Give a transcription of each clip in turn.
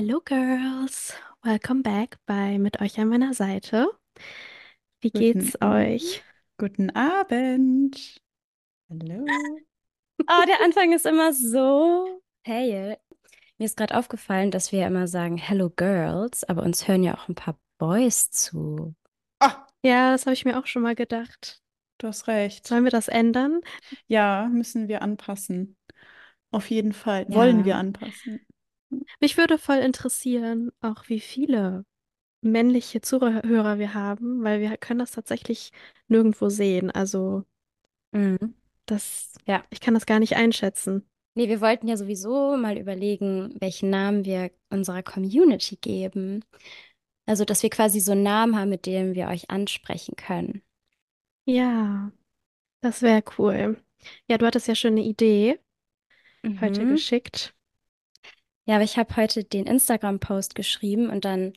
Hello Girls, welcome back bei Mit euch an meiner Seite. Wie Guten, geht's euch? guten Abend. Hallo. Oh, der Anfang ist immer so pale. Mir ist gerade aufgefallen, dass wir ja immer sagen Hello Girls, aber uns hören ja auch ein paar Boys zu. Ah, Ja, das habe ich mir auch schon mal gedacht. du hast recht. Sollen wir das ändern? Ja, müssen wir anpassen. Auf jeden Fall. Wollen wir Ja. anpassen. Mich würde voll interessieren, auch wie viele männliche Zuhörer wir haben, weil wir können das tatsächlich nirgendwo sehen. Also Mhm. das, Ja. ich kann das gar nicht einschätzen. Nee, wir wollten ja sowieso mal überlegen, welchen Namen wir unserer Community geben. Also, dass wir quasi so einen Namen haben, mit dem wir euch ansprechen können. Ja, das wäre cool. Ja, du hattest ja schon eine Idee heute Mhm. geschickt. Ja, aber ich habe heute den Instagram-Post geschrieben und dann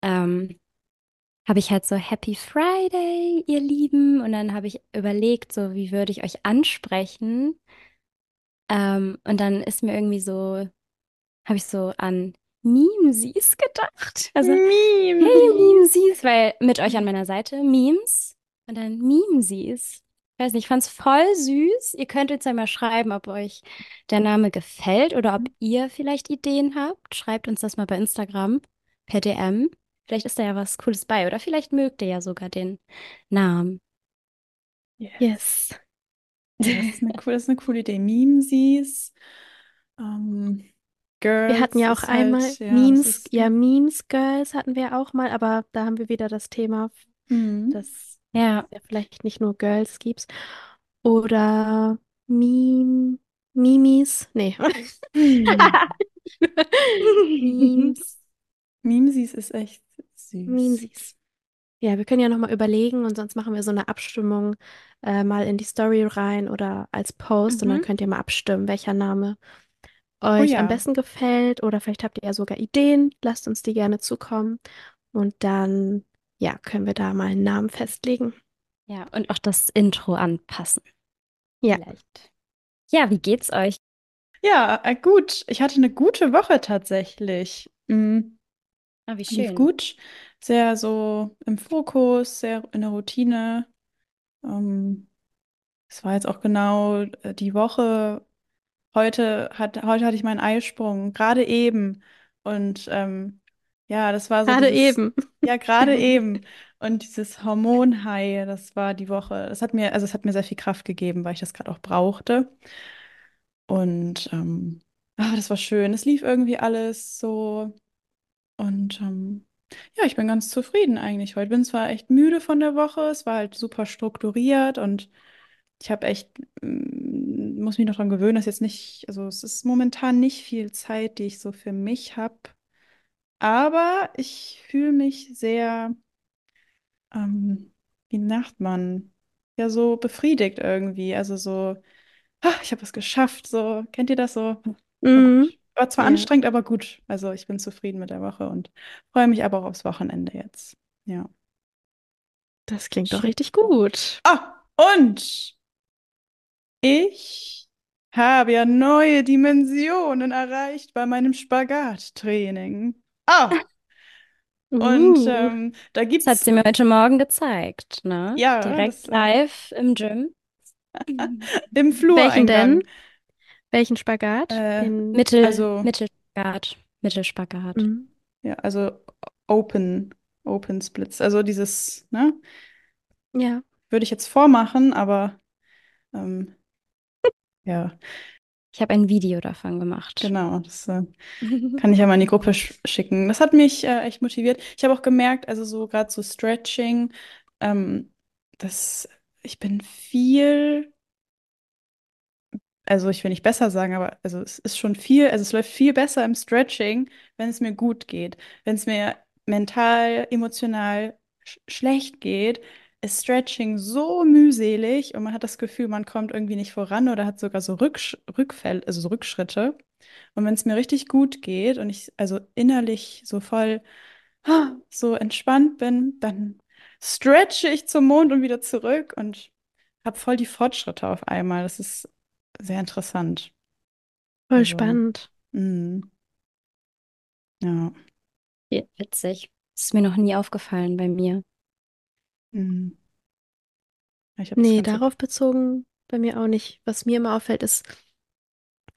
ähm, habe ich halt so Happy Friday, ihr Lieben. Und dann habe ich überlegt, so wie würde ich euch ansprechen. Ähm, und dann ist mir irgendwie so, habe ich so an Memesies gedacht. Also, hey Meme. Memesies, weil mit euch an meiner Seite Memes und dann Memesies. Ich weiß nicht, ich fand's voll süß. Ihr könnt jetzt ja mal schreiben, ob euch der Name gefällt oder ob ihr vielleicht Ideen habt. Schreibt uns das mal bei Instagram per DM. Vielleicht ist da ja was Cooles bei oder vielleicht mögt ihr ja sogar den Namen. Yes. Yes. Ja, das ist eine, cool, das ist eine coole Idee. Memesies. Ähm, Wir hatten Girls ja auch einmal halt, ja, Memes, ja, Memes Girls hatten wir auch mal, aber da haben wir wieder das Thema, Mhm. dass Ja, ja vielleicht nicht nur Girls gibt. Oder Meme, Mimis, nee. Memes, Memesies ist echt süß. Memesies. Ja, wir können ja nochmal überlegen und sonst machen wir so eine Abstimmung äh, mal in die Story rein oder als Post und dann Mhm. könnt ihr mal abstimmen, welcher Name Oh euch am ja. besten gefällt oder vielleicht habt ihr ja sogar Ideen, lasst uns die gerne zukommen und dann, ja, können wir da mal einen Namen festlegen. ja, und auch das Intro anpassen. Ja, Vielleicht. Ja, wie geht's euch? Ja, äh, gut. Ich hatte eine gute Woche tatsächlich. Mhm. Ah, wie Lief schön. gut. Sehr so im Fokus, sehr in der Routine. Ähm, es war jetzt auch genau äh, die Woche. Heute hat, heute hatte ich meinen Eisprung, gerade eben. Und ähm, ja, das war so gerade dieses, eben. ja, gerade eben. Und dieses Hormonhigh, das war die Woche. Das hat mir, also es hat mir sehr viel Kraft gegeben, weil ich das gerade auch brauchte. Und ähm, ah, das war schön. Es lief irgendwie alles so. Und ähm, ja, ich bin ganz zufrieden eigentlich heute. Bin zwar echt müde von der Woche, es war halt super strukturiert und ich habe echt, mm, muss mich noch dran gewöhnen, dass jetzt nicht, also es ist momentan nicht viel Zeit, die ich so für mich habe. Aber ich fühle mich sehr, ähm, wie sagt man, ja, so befriedigt irgendwie. Also so, ah, ich habe was geschafft. So, kennt ihr das so? War Mhm. gut. War zwar Ja, anstrengend, aber gut. Also ich bin zufrieden mit der Woche und freue mich aber auch aufs Wochenende jetzt. Ja. das klingt doch Schön. richtig gut. Ah, und ich habe ja neue Dimensionen erreicht bei meinem Spagattraining. Ah, und Uh, ähm, da Das hat gibt's, sie mir heute Morgen gezeigt, ne? ja, Direkt das äh, live im Gym. im welchen Flureingang. denn? Welchen Spagat? Äh, Den, Mittel, also, Mittelspagat. Mittelspagat. Mhm. ja, also Open, Open Splits. Also dieses, ne, Ja, würde ich jetzt vormachen, aber ähm, ja, Ich habe ein Video davon gemacht. genau, das äh, kann ich ja mal in die Gruppe sch schicken. Das hat mich äh, echt motiviert. Ich habe auch gemerkt, also so gerade so Stretching, ähm, dass ich bin viel, also ich will nicht besser sagen, aber also es ist schon viel, also es läuft viel besser im Stretching, wenn es mir gut geht. Wenn es mir mental, emotional sch schlecht geht, ist Stretching so mühselig und man hat das Gefühl, man kommt irgendwie nicht voran oder hat sogar so Rücksch Rückfälle, also so Rückschritte. Und wenn es mir richtig gut geht und ich also innerlich so voll ah, so entspannt bin, dann stretche ich zum Mond und wieder zurück und habe voll die Fortschritte auf einmal. Das ist sehr interessant. voll Also, spannend. mm. Ja. Ja, Witzig. Das ist mir noch nie aufgefallen bei mir. Mhm. Ich habe das Nee, Ganze. darauf bezogen bei mir auch nicht. Was mir immer auffällt, ist,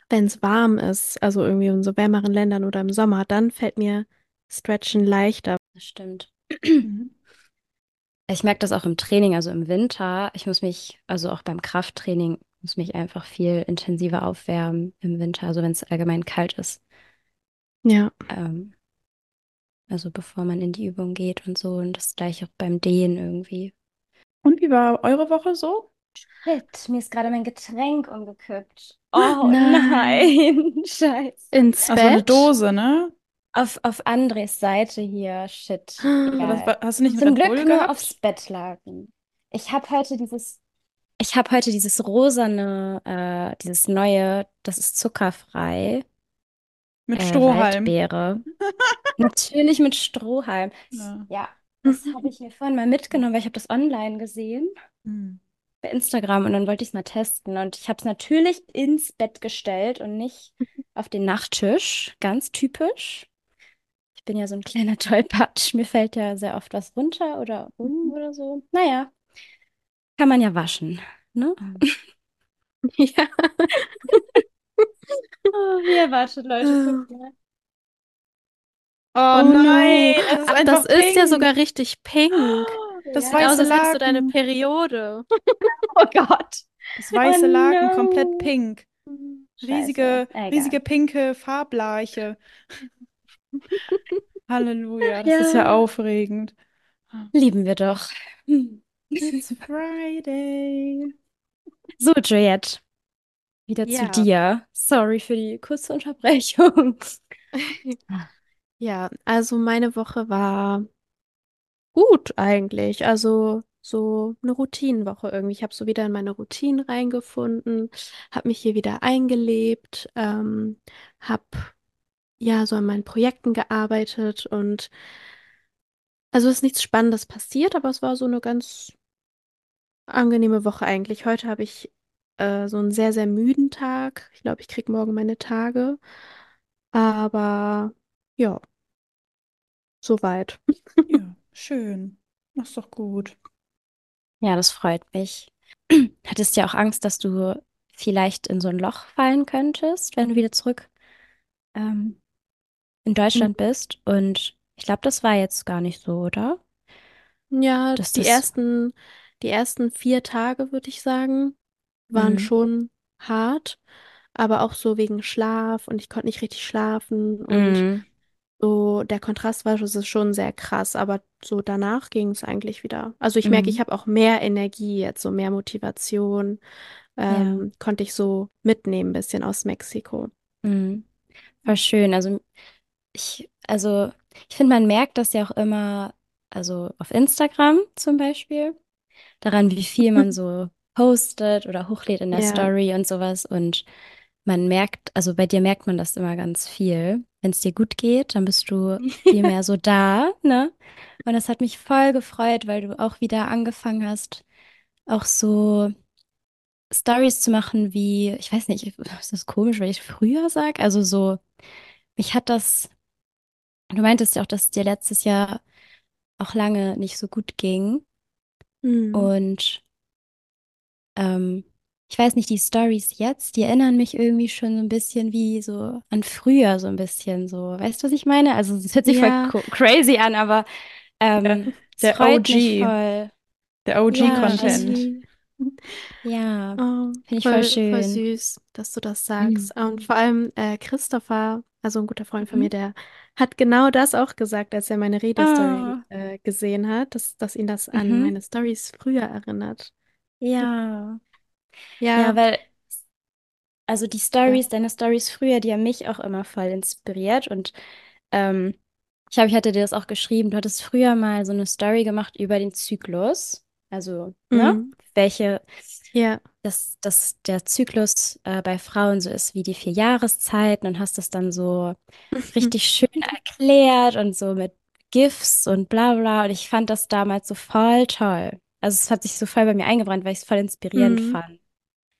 wenn es warm ist, also irgendwie in so wärmeren Ländern oder im Sommer, dann fällt mir Stretchen leichter. Das stimmt. Mhm. Ich merke das auch im Training, also im Winter. Ich muss mich, also auch beim Krafttraining, muss mich einfach viel intensiver aufwärmen im Winter, also wenn es allgemein kalt ist. Ja. Ähm, also bevor man in die Übung geht und so. Und das gleiche auch beim Dehnen irgendwie. Und wie war eure Woche so? Shit, mir ist gerade mein Getränk umgekippt. Oh Nein. nein, Scheiße. Ins Das war eine Bett? Dose, ne? Auf, auf Andres Seite hier, shit. Egal. war, hast du nicht Zum Red Glück Bull nur gehabt? aufs Bettlaken. Ich habe heute dieses, ich habe heute dieses rosane, äh, dieses neue, das ist zuckerfrei, Mit äh, Strohhalm. Waldbeere. Natürlich mit Strohhalm. Ja. Ja, das habe ich mir vorhin mal mitgenommen, weil ich habe das online gesehen Mhm. bei Instagram und dann wollte ich es mal testen. Und ich habe es natürlich ins Bett gestellt und nicht auf den Nachttisch. Ganz typisch. Ich bin ja so ein kleiner Tollpatsch. Mir fällt ja sehr oft was runter oder um oder so. Naja, kann man ja waschen. Ne? Ja. Oh, hier, wartet, Leute, mal. Oh Oh nein, es ist Ach, einfach das ist ja sogar richtig pink. Das Sieht Ja. weiße als hättest du deine Laken. Periode. Oh Gott. Das weiße Oh Laken no. komplett pink. Riesige, riesige pinke Farbleiche. Halleluja, das ist ja Ja. aufregend. Lieben wir doch. It's Friday. So, Juliette, wieder zu Ja. dir. Sorry für die kurze Unterbrechung. Ja, also meine Woche war gut eigentlich. Also so eine Routinenwoche irgendwie. Ich habe so wieder in meine Routinen reingefunden, habe mich hier wieder eingelebt, ähm, habe ja so an meinen Projekten gearbeitet und also ist nichts Spannendes passiert, aber es war so eine ganz angenehme Woche eigentlich. Heute habe ich äh, so einen sehr, sehr müden Tag. Ich glaube, ich kriege morgen meine Tage. Aber ja, soweit. Ja, schön. Das ist doch gut. Ja, das freut mich. Hattest ja auch Angst, dass du vielleicht in so ein Loch fallen könntest, wenn du wieder zurück ähm, in Deutschland bist. Und ich glaube, das war jetzt gar nicht so, oder? Ja, Dass die das. ersten, die ersten vier Tage, würde ich sagen, waren Mhm. schon hart, aber auch so wegen Schlaf und ich konnte nicht richtig schlafen und Mhm. so der Kontrast war ist schon sehr krass, aber so danach ging es eigentlich wieder. Also ich merke, ich Mhm. habe auch mehr Energie jetzt, so mehr Motivation, Ja. ähm, konnte ich so mitnehmen, ein bisschen aus Mexiko. Mhm. Voll schön. Also ich, also ich finde, man merkt das ja auch immer, also auf Instagram zum Beispiel, daran, wie viel man so postet oder hochlädt in der Ja. Story und sowas. Und man merkt, also bei dir merkt man das immer ganz viel. Wenn es dir gut geht, dann bist du viel mehr so da, ne? Und das hat mich voll gefreut, weil du auch wieder angefangen hast, auch so Stories zu machen wie, ich weiß nicht, ist das komisch, wenn ich früher sage? Also so, mich hat das, du meintest ja auch, dass es dir letztes Jahr auch lange nicht so gut ging. Mhm. Und ähm, ich weiß nicht, die Stories jetzt, die erinnern mich irgendwie schon so ein bisschen wie so an früher, so ein bisschen so. Weißt du, was ich meine? Also es hört sich Ja. voll crazy an, aber ähm, der mich OG. voll. Der Ja, OG-Content. also, ja, Oh, finde ich voll, voll voll schön. süß, dass du das Mhm. sagst. Und vor allem äh, Christopher, also ein guter Freund von Mhm. mir, der hat genau das auch gesagt, als er meine Redestory Ah, äh, gesehen hat, dass, dass ihn das an mhm. meine Stories früher erinnert. Ja. Ja, Ja, weil, also die ja. Stories, deine Stories früher, die haben mich auch immer voll inspiriert und ähm, ich habe, ich hatte dir das auch geschrieben, du hattest früher mal so eine Story gemacht über den Zyklus, also, ne, Mhm. welche, Ja. dass, dass der Zyklus äh, bei Frauen so ist wie die vier Jahreszeiten und hast das dann so richtig schön erklärt und so mit GIFs und bla bla und ich fand das damals so voll toll. Also es hat sich so voll bei mir eingebrannt, weil ich es voll inspirierend Mhm. fand.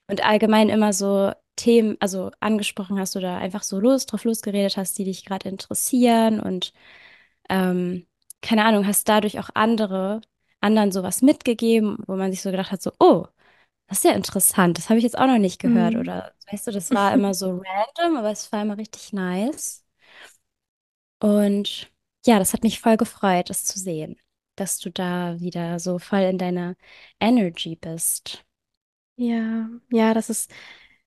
Und allgemein immer so Themen, also angesprochen hast oder einfach so los, drauf losgeredet hast, die dich gerade interessieren und ähm, keine Ahnung, hast dadurch auch andere, anderen sowas mitgegeben, wo man sich so gedacht hat, so, oh, das ist ja interessant, das habe ich jetzt auch noch nicht gehört. Mhm. Oder weißt du, das war immer so random, aber es war immer richtig nice. Und ja, das hat mich voll gefreut, das zu sehen, dass du da wieder so voll in deiner Energy bist. Ja, ja, das ist,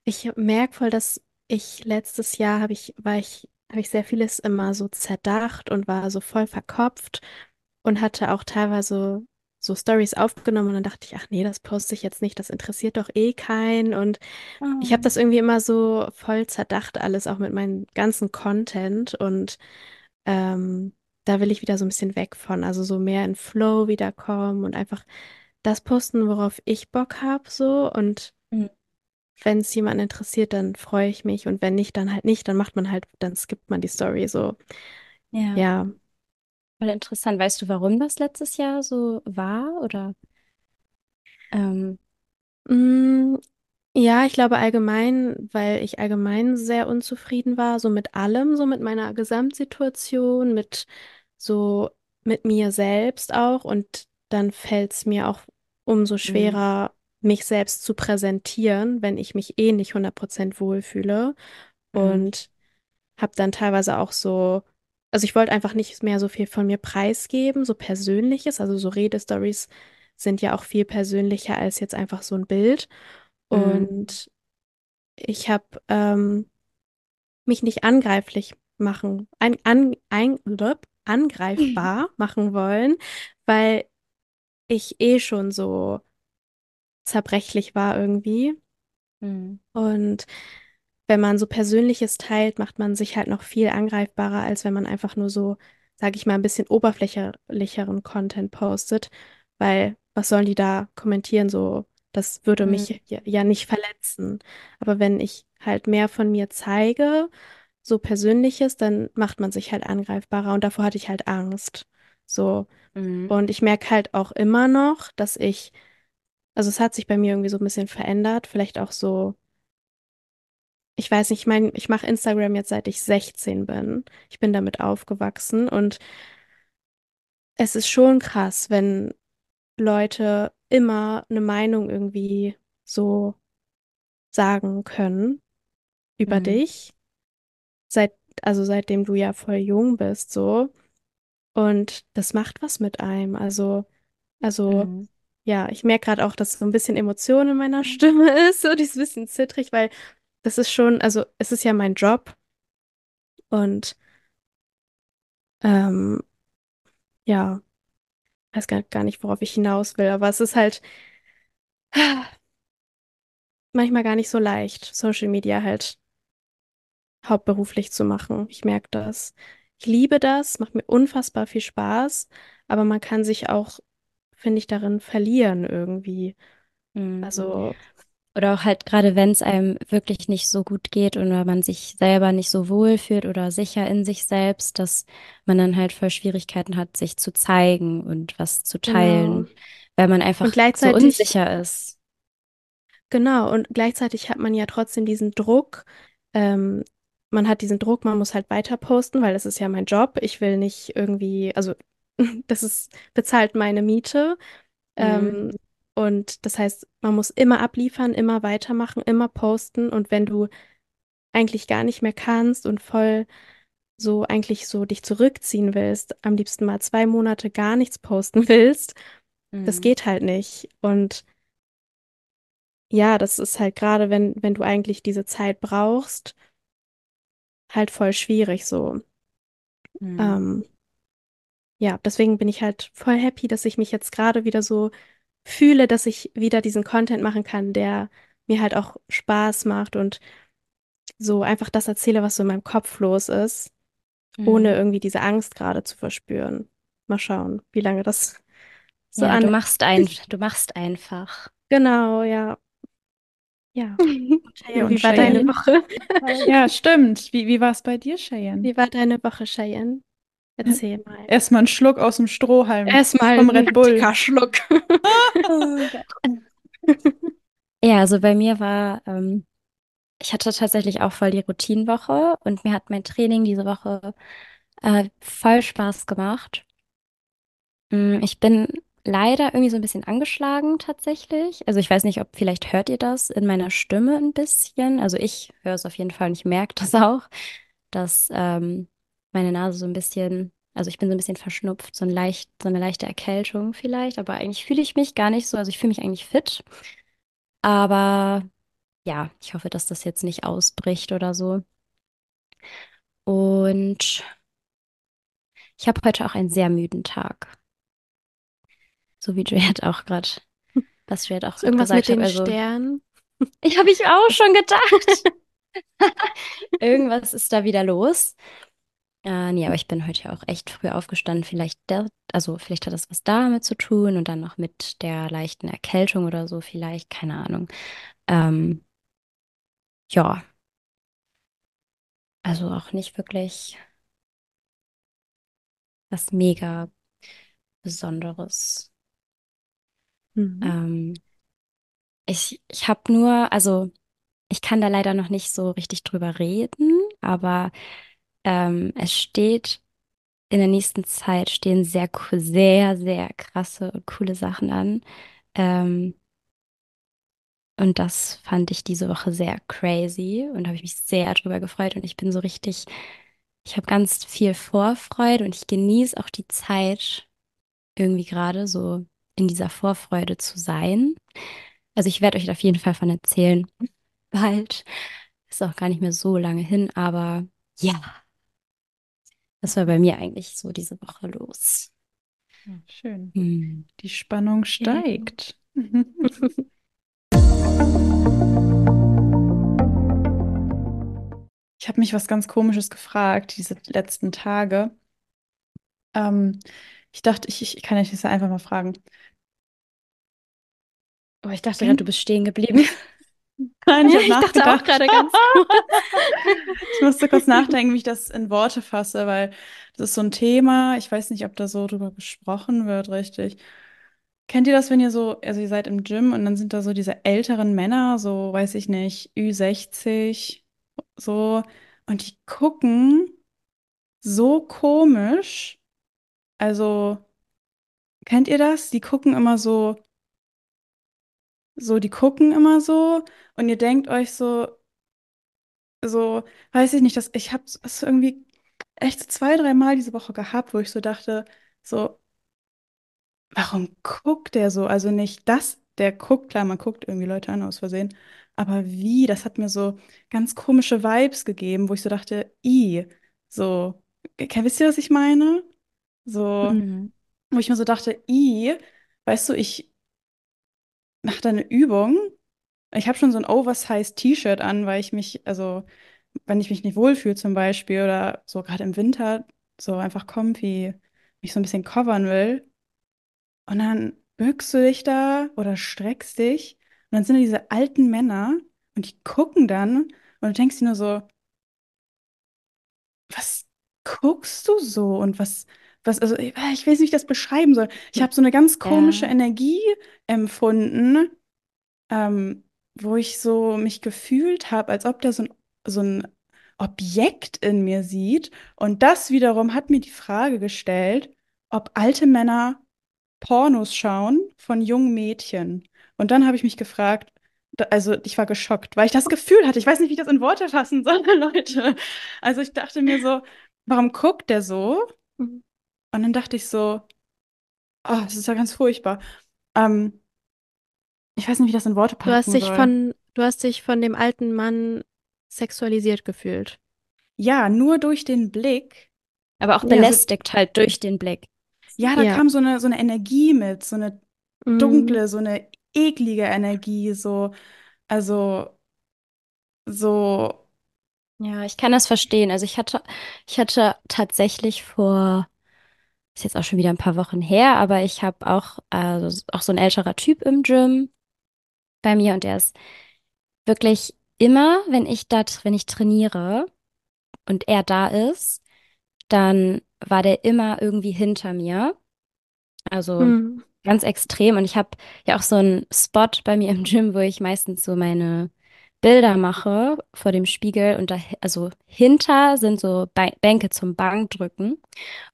ich merke voll, dass ich letztes Jahr habe ich, war ich, habe ich sehr vieles immer so zerdacht und war so voll verkopft und hatte auch teilweise so Stories aufgenommen und dann dachte ich, ach nee, das poste ich jetzt nicht, das interessiert doch eh keinen und ich habe Oh. das irgendwie immer so voll zerdacht alles, auch mit meinem ganzen Content und ähm, da will ich wieder so ein bisschen weg von, also so mehr in Flow wiederkommen und einfach das posten, worauf ich Bock habe, so und Mm, wenn es jemanden interessiert, dann freue ich mich und wenn nicht, dann halt nicht, dann macht man halt, dann skippt man die Story so. Ja, Ja. voll interessant. Weißt du, warum das letztes Jahr so war? Oder ähm, Mm, ja, ich glaube allgemein, weil ich allgemein sehr unzufrieden war, so mit allem, so mit meiner Gesamtsituation, mit so mit mir selbst auch und dann fällt es mir auch umso mm, schwerer, mich selbst zu präsentieren, wenn ich mich eh nicht 100% wohlfühle. mm, Und habe dann teilweise auch so, also ich wollte einfach nicht mehr so viel von mir preisgeben, so Persönliches, also so Redestories sind ja auch viel persönlicher als jetzt einfach so ein Bild. Mm, Und ich habe ähm, mich nicht angreiflich machen, ein, an, ein, angreifbar machen wollen, weil ich eh schon so zerbrechlich war irgendwie. mm, Und wenn man so Persönliches teilt, macht man sich halt noch viel angreifbarer, als wenn man einfach nur so, sage ich mal, ein bisschen oberflächlicheren Content postet. Weil, was sollen die da kommentieren? So, das würde mich ja, ja nicht verletzen. Aber wenn ich halt mehr von mir zeige, so Persönliches, dann macht man sich halt angreifbarer. Und davor hatte ich halt Angst. So. mm, Und ich merke halt auch immer noch, dass ich, also es hat sich bei mir irgendwie so ein bisschen verändert. Vielleicht auch so ich weiß nicht, ich meine, ich mache Instagram jetzt seit ich 16 bin. Ich bin damit aufgewachsen und es ist schon krass, wenn Leute immer eine Meinung irgendwie so sagen können über mm, dich, seit, also seitdem du ja voll jung bist, so. Und das macht was mit einem. Also, also, mm, ja, ich merke gerade auch, dass so ein bisschen Emotion in meiner Stimme ist, so dieses bisschen zittrig, weil das ist schon, also es ist ja mein Job und ähm, ja. Weiß gar, gar nicht, worauf ich hinaus will, aber es ist halt manchmal gar nicht so leicht, Social Media halt hauptberuflich zu machen. Ich merke das. Ich liebe das, macht mir unfassbar viel Spaß, aber man kann sich auch, finde ich, darin verlieren irgendwie. mm. Also, Oder auch halt gerade, wenn es einem wirklich nicht so gut geht oder man sich selber nicht so wohl fühlt oder sicher in sich selbst, dass man dann halt voll Schwierigkeiten hat, sich zu zeigen und was zu genau. teilen, weil man einfach so unsicher ist. Genau, und gleichzeitig hat man ja trotzdem diesen Druck. Ähm, man hat diesen Druck, man muss halt weiter posten, weil das ist ja mein Job. Ich will nicht irgendwie, also das ist, bezahlt meine Miete. Mm, Ähm, und das heißt, man muss immer abliefern, immer weitermachen, immer posten. Und wenn du eigentlich gar nicht mehr kannst und voll so eigentlich so dich zurückziehen willst, am liebsten mal zwei Monate gar nichts posten willst, das mm, geht halt nicht. Und ja, das ist halt gerade, wenn, wenn du eigentlich diese Zeit brauchst, halt voll schwierig so. mm, Ähm, ja, deswegen bin ich halt voll happy, dass ich mich jetzt gerade wieder so fühle, dass ich wieder diesen Content machen kann, der mir halt auch Spaß macht und so einfach das erzähle, was so in meinem Kopf los ist, ohne mm. irgendwie diese Angst gerade zu verspüren. Mal schauen, wie lange das so Ja, du anhält. machst ein, du machst einfach. Genau, ja. Ja. Und wie war deine Cheyenne? Woche? Ja, stimmt. Wie, wie war es bei dir, Cheyenne? Wie war deine Woche, Cheyenne? Erzähl mal. Erstmal einen Schluck aus dem Strohhalm Erstmal vom Red Bull. Schluck. Ja, also bei mir war, ähm, ich hatte tatsächlich auch voll die Routinenwoche und mir hat mein Training diese Woche äh, voll Spaß gemacht. Mm, Ich bin leider irgendwie so ein bisschen angeschlagen tatsächlich. Also ich weiß nicht, ob vielleicht hört ihr das in meiner Stimme ein bisschen. Also ich höre es auf jeden Fall und ich merke das auch, dass ähm, meine Nase so ein bisschen, also ich bin so ein bisschen verschnupft, so ein leicht, so eine leichte Erkältung vielleicht. Aber eigentlich fühle ich mich gar nicht so. Also ich fühle mich eigentlich fit. Aber ja, ich hoffe, dass das jetzt nicht ausbricht oder so. Und ich habe heute auch einen sehr müden Tag. So wie Juliette auch gerade, was Juliette auch irgendwas mit gesagt hat. den Also, Sternen? ich habe ich auch schon gedacht. Irgendwas ist da wieder los. Äh, nee, aber ich bin heute ja auch echt früh aufgestanden. Vielleicht der, also vielleicht hat das was damit zu tun und dann noch mit der leichten Erkältung oder so, vielleicht, keine Ahnung. Ähm, ja, also auch nicht wirklich was mega Besonderes. Mhm. Ähm, ich ich habe nur, also ich kann da leider noch nicht so richtig drüber reden, aber ähm, es steht in der nächsten Zeit stehen sehr, sehr, sehr krasse und coole Sachen an. Ähm, und das fand ich diese Woche sehr crazy und habe ich mich sehr drüber gefreut. Und ich bin so richtig, ich habe ganz viel Vorfreude und ich genieße auch die Zeit irgendwie gerade so in dieser Vorfreude zu sein. Also ich werde euch auf jeden Fall von erzählen. Bald. Ist auch gar nicht mehr so lange hin, aber ja, das war bei mir eigentlich so diese Woche los. Ja, schön. Hm. Die Spannung Ja. steigt. Ich habe mich was ganz Komisches gefragt, diese letzten Tage. Ähm, ich dachte, ich, ich kann dich das ja einfach mal fragen. Oh, ich dachte gerade, du bist stehen geblieben. Nein, ich Ich dachte auch gerade ganz Ich musste kurz nachdenken, wie ich das in Worte fasse, weil das ist so ein Thema. Ich weiß nicht, ob da so drüber gesprochen wird, richtig. Kennt ihr das, wenn ihr so, also ihr seid im Gym und dann sind da so diese älteren Männer, so weiß ich nicht, Ü60, so, und die gucken so komisch. Also, kennt ihr das? Die gucken immer so, so, die gucken immer so und ihr denkt euch so, so, weiß ich nicht, dass ich habe es irgendwie echt so zwei, dreimal diese Woche gehabt, wo ich so dachte, so, warum guckt der so? Also nicht das, der guckt, klar, man guckt irgendwie Leute an aus Versehen, aber wie? Das hat mir so ganz komische Vibes gegeben, wo ich so dachte, i, so, ke- wisst ihr, was ich meine? So, Mhm. wo ich mir so dachte, i, weißt du, ich mache da eine Übung. Ich habe schon so ein Oversized T-Shirt an, weil ich mich, also wenn ich mich nicht wohlfühle zum Beispiel oder so gerade im Winter, so einfach comfy, mich so ein bisschen covern will. Und dann bückst du dich da oder streckst dich und dann sind da diese alten Männer und die gucken dann und du denkst dir nur so, was guckst du so und was, was, also ich weiß nicht, wie ich das beschreiben soll. Ich habe so eine ganz komische Ja. Energie empfunden ähm, wo ich so mich gefühlt habe, als ob der so ein, so ein Objekt in mir sieht. Und das wiederum hat mir die Frage gestellt, ob alte Männer Pornos schauen von jungen Mädchen. Und dann habe ich mich gefragt, also ich war geschockt, weil ich das Gefühl hatte, ich weiß nicht, wie ich das in Worte fassen soll, Leute. Also ich dachte mir so, warum guckt der so? Und dann dachte ich so, oh, das ist ja ganz furchtbar. Ähm, ich weiß nicht, wie ich das in Worte Du hast dich soll. von, du hast dich von dem alten Mann sexualisiert gefühlt. Ja, nur durch den Blick. Aber auch Ja. belästigt halt durch den Blick. Ja, da Ja. kam so eine, so eine Energie mit, so eine Mhm. dunkle, so eine eklige Energie, so, also, so, Ja, ich kann das verstehen. Also ich hatte, ich hatte tatsächlich vor, ist jetzt auch schon wieder ein paar Wochen her, aber ich habe auch, also auch so ein älterer Typ im Gym bei mir und der ist wirklich immer, wenn ich da, wenn ich trainiere und er da ist, dann war der immer irgendwie hinter mir. Also Mhm. ganz extrem. Und ich habe ja auch so einen Spot bei mir im Gym, wo ich meistens so meine Bilder mache vor dem Spiegel und da, also hinter sind so Bänke zum Bankdrücken.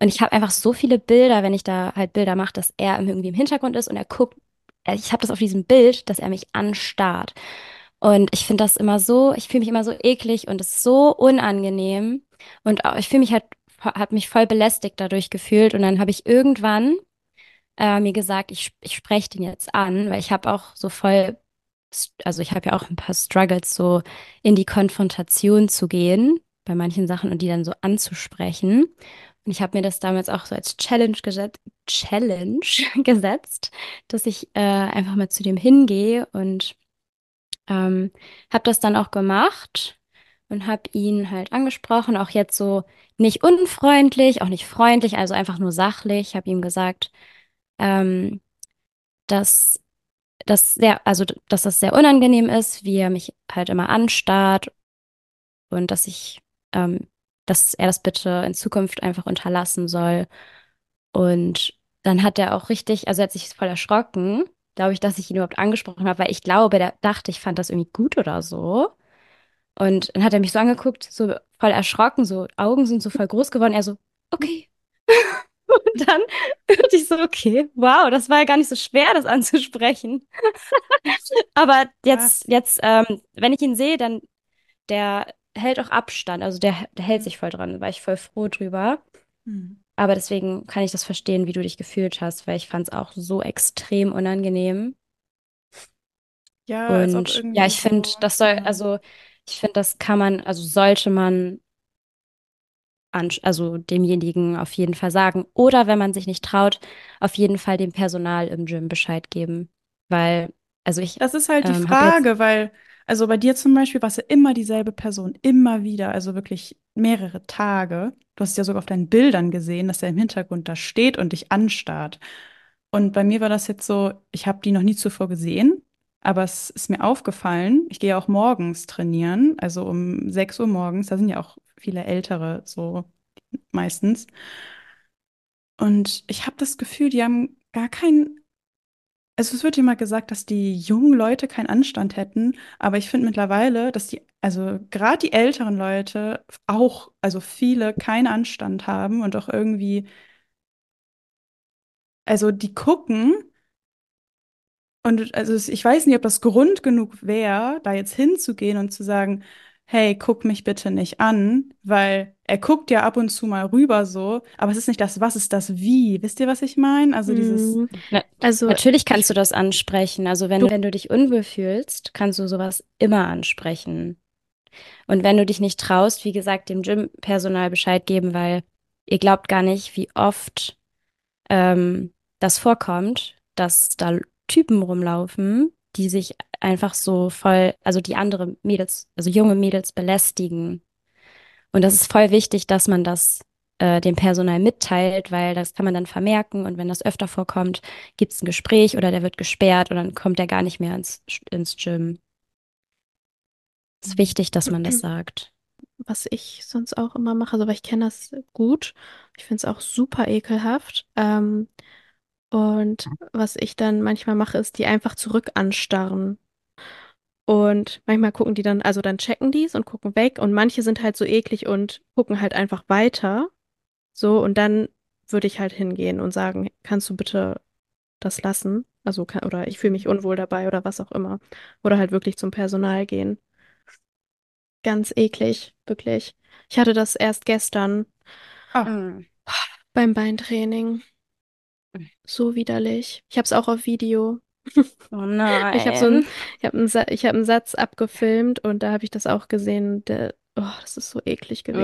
Und ich habe einfach so viele Bilder, wenn ich da halt Bilder mache, dass er irgendwie im Hintergrund ist und er guckt, äh, ich habe das auf diesem Bild, dass er mich anstarrt. Und ich finde das immer so, ich fühle mich immer so eklig und es ist so unangenehm. Und ich fühle mich halt, habe mich voll belästigt dadurch gefühlt. Und dann habe ich irgendwann äh, mir gesagt, ich, ich spreche den jetzt an, weil ich habe auch so voll, also ich habe ja auch ein paar Struggles, so in die Konfrontation zu gehen bei manchen Sachen und die dann so anzusprechen. Und ich habe mir das damals auch so als Challenge gesetzt, Challenge gesetzt, dass ich äh, einfach mal zu dem hingehe und ähm, habe das dann auch gemacht und habe ihn halt angesprochen, auch jetzt so nicht unfreundlich, auch nicht freundlich, also einfach nur sachlich. Habe ihm gesagt, ähm, dass, dass sehr, also dass das sehr unangenehm ist, wie er mich halt immer anstarrt und dass ich, ähm, dass er das bitte in Zukunft einfach unterlassen soll. Und dann hat er auch richtig, also er hat sich voll erschrocken, glaube ich, dass ich ihn überhaupt angesprochen habe, weil ich glaube, der dachte, ich fand das irgendwie gut oder so. Und dann hat er mich so angeguckt, so voll erschrocken, so Augen sind so voll groß geworden. Er so, okay. Und dann dachte ich so, okay, wow, das war ja gar nicht so schwer, das anzusprechen. Aber jetzt, jetzt, ähm, wenn ich ihn sehe, dann der hält auch Abstand. Also der, der hält sich voll dran. Da war ich voll froh drüber. Hm. Aber deswegen kann ich das verstehen, wie du dich gefühlt hast, weil ich fand es auch so extrem unangenehm. Ja, Und irgendwie ja, ich finde, das soll, ja. also ich finde, das kann man, also sollte man also demjenigen auf jeden Fall sagen. Oder wenn man sich nicht traut, auf jeden Fall dem Personal im Gym Bescheid geben. Weil, also ich Das ist halt die ähm, Frage, weil, also bei dir zum Beispiel war es ja immer dieselbe Person, immer wieder, also wirklich mehrere Tage. Du hast ja sogar auf deinen Bildern gesehen, dass er im Hintergrund da steht und dich anstarrt. Und bei mir war das jetzt so, ich habe die noch nie zuvor gesehen, aber es ist mir aufgefallen, ich gehe auch morgens trainieren, also um 6 Uhr morgens, da sind ja auch viele Ältere so meistens. Und ich habe das Gefühl, die haben gar keinen Also es wird immer gesagt, dass die jungen Leute keinen Anstand hätten, aber ich finde mittlerweile, dass die, also gerade die älteren Leute auch, also viele keinen Anstand haben und auch irgendwie, also die gucken und also ich weiß nicht, ob das Grund genug wäre, da jetzt hinzugehen und zu sagen, hey, guck mich bitte nicht an, weil er guckt ja ab und zu mal rüber so, aber es ist nicht das Was, es ist das Wie. Wisst ihr, was ich meine? Also dieses, Hm, na, Also natürlich ich, kannst du das ansprechen. Also wenn, wenn du dich unwohl fühlst, kannst du sowas immer ansprechen. Und wenn du dich nicht traust, wie gesagt, dem Gym-Personal Bescheid geben, weil ihr glaubt gar nicht, wie oft ähm, das vorkommt, dass da Typen rumlaufen, die sich einfach so voll, also die andere Mädels, also junge Mädels belästigen. Und das ist voll wichtig, dass man das äh, dem Personal mitteilt, weil das kann man dann vermerken und wenn das öfter vorkommt, gibt es ein Gespräch oder der wird gesperrt und dann kommt er gar nicht mehr ins, ins Gym. Es ist wichtig, dass man das sagt. was ich sonst auch immer mache, also weil ich kenne das gut. Ich finde es auch super ekelhaft. Ähm, und was ich dann manchmal mache, ist, die einfach zurück anstarren. Und manchmal gucken die dann, also dann checken die es und gucken weg. Und manche sind halt so eklig und gucken halt einfach weiter. So, und dann würde ich halt hingehen und sagen, kannst du bitte das lassen? Also, kann, oder ich fühle mich unwohl dabei oder was auch immer. Oder halt wirklich zum Personal gehen. Ganz eklig, wirklich. Ich hatte das erst gestern ah, Mm. beim Beintraining. So widerlich. Ich habe es auch auf Video. Oh Ich habe so einen, nein. ich habe einen, Sa ich habe einen Satz abgefilmt und da habe ich das auch gesehen. Der, oh, das ist so eklig gewesen.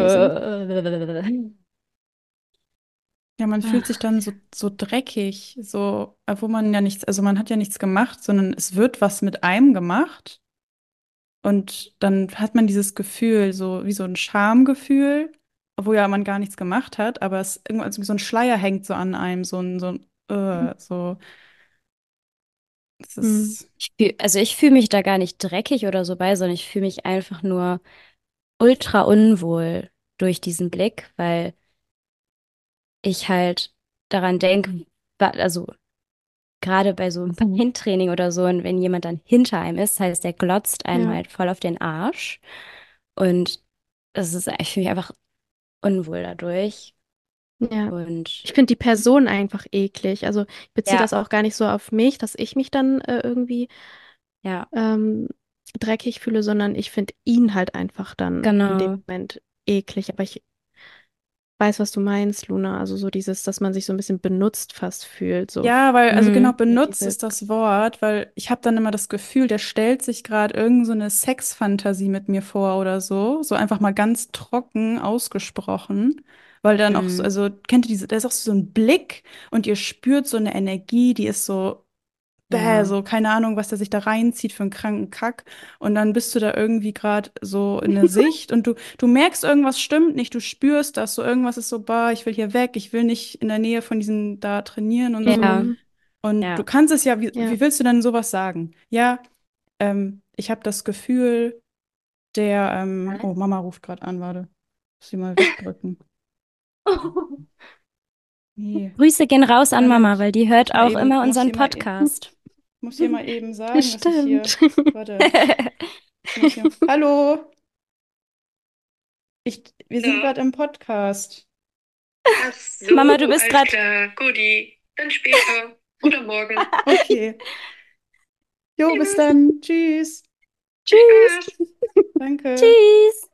Ja, man fühlt sich dann so, so dreckig, so, obwohl man ja nichts, also man hat ja nichts gemacht, sondern es wird was mit einem gemacht. Und dann hat man dieses Gefühl, so wie so ein Schamgefühl, obwohl ja man gar nichts gemacht hat, aber es irgendwann so ein Schleier hängt so an einem, so ein, so ein, äh, so, es Hm. ist, Ich fühl, also ich fühle mich da gar nicht dreckig oder so bei, sondern ich fühle mich einfach nur ultra unwohl durch diesen Blick, weil ich halt daran denke, also gerade bei so einem Beintraining oder so, und wenn jemand dann hinter einem ist, heißt, der glotzt einem Ja. halt voll auf den Arsch. Und es ist, ich fühle mich einfach unwohl dadurch. Ja. Und Ich finde die Person einfach eklig. Also ich beziehe Ja. das auch gar nicht so auf mich, dass ich mich dann äh, irgendwie ja, ähm, dreckig fühle, sondern ich finde ihn halt einfach dann in Genau. dem Moment eklig. Aber ich weiß, was du meinst, Luna. Also so dieses, dass man sich so ein bisschen benutzt fast fühlt. So. Ja, weil, also Mhm. genau, benutzt ist das Wort, weil ich habe dann immer das Gefühl, der stellt sich gerade irgend so eine Sexfantasie mit mir vor oder so. So einfach mal ganz trocken ausgesprochen. Weil dann auch so, Mhm. also kennt ihr diese, da ist auch so ein Blick und ihr spürt so eine Energie, die ist so, bäh, Ja. so keine Ahnung, was der sich da reinzieht für einen kranken Kack. Und dann bist du da irgendwie gerade so in der Sicht und du, du merkst, irgendwas stimmt nicht, du spürst das, so irgendwas ist so, bah, ich will hier weg, ich will nicht in der Nähe von diesen da trainieren und so. Ja. Mhm. Und Ja. du kannst es ja, wie, Ja. wie willst du denn sowas sagen? Ja, ähm, ich habe das Gefühl, der, ähm, oh, Mama ruft gerade an, warte. Muss sie mal wegdrücken. Nee. Grüße gehen raus an. Mama, weil die hört auch eben- immer unseren Podcast. Ich muss hier mal eben sagen, dass ich hier. Warte. Ich hier, hallo. Ich, wir sind Ja. gerade im Podcast. Ach so, Mama, du bist klar. Guti, dann später oder morgen. Okay. Jo, bis dann. Tschüss. Tschüss. Danke. Tschüss.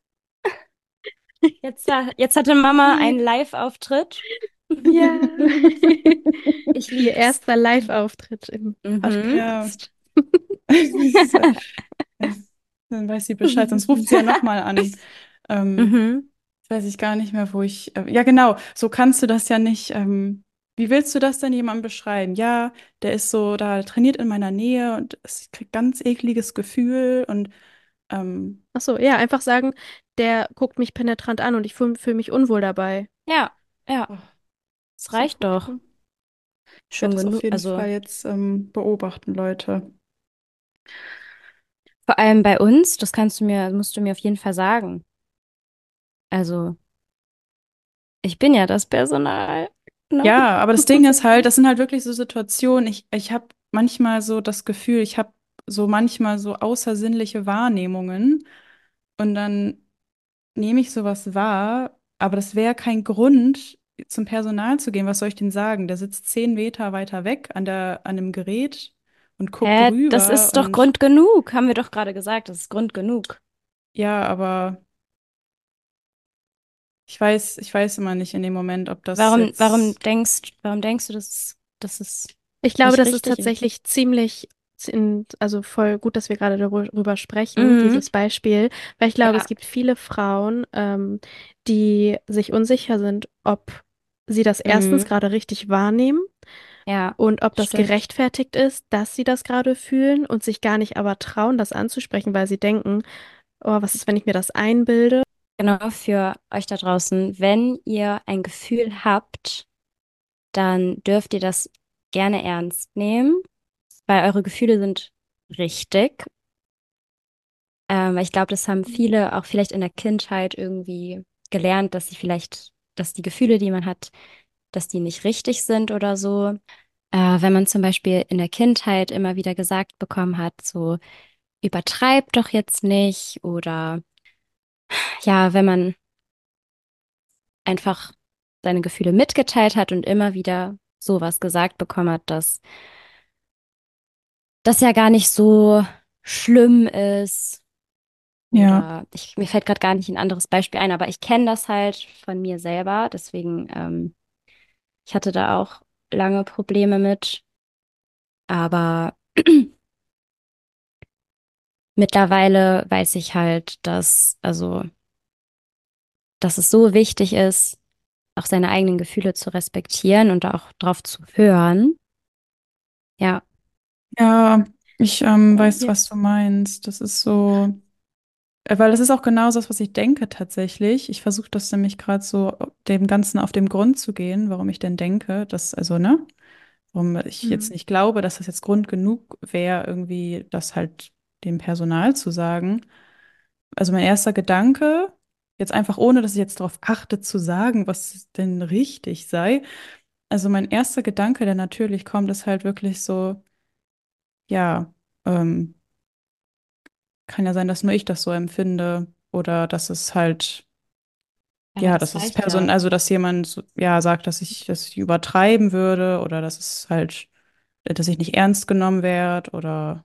Jetzt, ha- jetzt hatte Mama einen Live-Auftritt. Ja. Ich Ihr lieb's. erster Live-Auftritt im Mhm. Podcast. Dann weiß sie Bescheid, sonst ruft sie ja nochmal an. Ähm, Mhm. Jetzt weiß ich gar nicht mehr, wo ich. Äh, ja, genau, so kannst du das ja nicht. Ähm, wie willst du das denn jemandem beschreiben? Ja, der ist so, da trainiert in meiner Nähe und es kriegt ganz ekliges Gefühl und ähm, Ach so, ja, einfach sagen, der guckt mich penetrant an und ich fühle fühl mich unwohl dabei. Ja, ja, oh, das reicht doch. Ich Schon werde das auf genug. jeden Also Fall jetzt ähm, beobachten, Leute. vor allem bei uns, das kannst du mir, musst du mir auf jeden Fall sagen. Also, ich bin ja das Personal. ne? Ja, aber das Ding ist halt, das sind halt wirklich so Situationen. Ich, ich habe manchmal so das Gefühl, ich habe so manchmal so außersinnliche Wahrnehmungen und dann nehme ich sowas wahr, aber das wäre kein Grund, zum Personal zu gehen. Was soll ich denn sagen? Der sitzt zehn Meter weiter weg an der, an dem Gerät und guckt Hä, rüber. das ist doch und, Grund genug, haben wir doch gerade gesagt, das ist Grund genug. Ja, aber ich weiß, ich weiß immer nicht in dem Moment, ob das Warum, jetzt. warum denkst, warum denkst du, dass, dass es Ich glaube, Nicht das ist richtig ist. tatsächlich ziemlich, in, also voll gut, dass wir gerade darüber sprechen, Mhm. dieses Beispiel, weil ich glaube, Ja. es gibt viele Frauen, ähm, die sich unsicher sind, ob sie das erstens Mhm. gerade richtig wahrnehmen Ja, und ob das Stimmt. gerechtfertigt ist, dass sie das gerade fühlen und sich gar nicht aber trauen, das anzusprechen, weil sie denken, oh, was ist, wenn ich mir das einbilde? genau für euch da draußen. Wenn ihr ein Gefühl habt, dann dürft ihr das gerne ernst nehmen, weil eure Gefühle sind richtig. Ähm, ich glaube, das haben viele auch vielleicht in der Kindheit irgendwie gelernt, dass sie vielleicht, dass die Gefühle, die man hat, dass die nicht richtig sind oder so. Äh, wenn man zum Beispiel in der Kindheit immer wieder gesagt bekommen hat, so übertreib doch jetzt nicht oder ja, wenn man einfach seine Gefühle mitgeteilt hat und immer wieder sowas gesagt bekommen hat, dass das ja gar nicht so schlimm ist. Ja. Ich, mir fällt gerade gar nicht ein anderes Beispiel ein, aber ich kenne das halt von mir selber. Deswegen, ähm, ich hatte da auch lange Probleme mit. Aber mittlerweile weiß ich halt, dass, also, dass es so wichtig ist, auch seine eigenen Gefühle zu respektieren und auch drauf zu hören. Ja, Ja, ich ähm, weiß, Ja. was du meinst. Das ist so, weil das ist auch genau das, was ich denke tatsächlich. Ich versuche das nämlich gerade so dem Ganzen auf den Grund zu gehen, warum ich denn denke, dass, also, ne, warum ich jetzt Mhm. nicht glaube, dass das jetzt Grund genug wäre, irgendwie das halt dem Personal zu sagen. Also mein erster Gedanke, jetzt einfach ohne, dass ich jetzt darauf achte zu sagen, was denn richtig sei, also mein erster Gedanke, der natürlich kommt, ist halt wirklich so, ja, ähm, kann ja sein, dass nur ich das so empfinde oder dass es halt, Aber ja, das dass es reicht Person, ja. also dass jemand ja sagt, dass ich, dass ich übertreiben würde oder dass es halt, dass ich nicht ernst genommen werde oder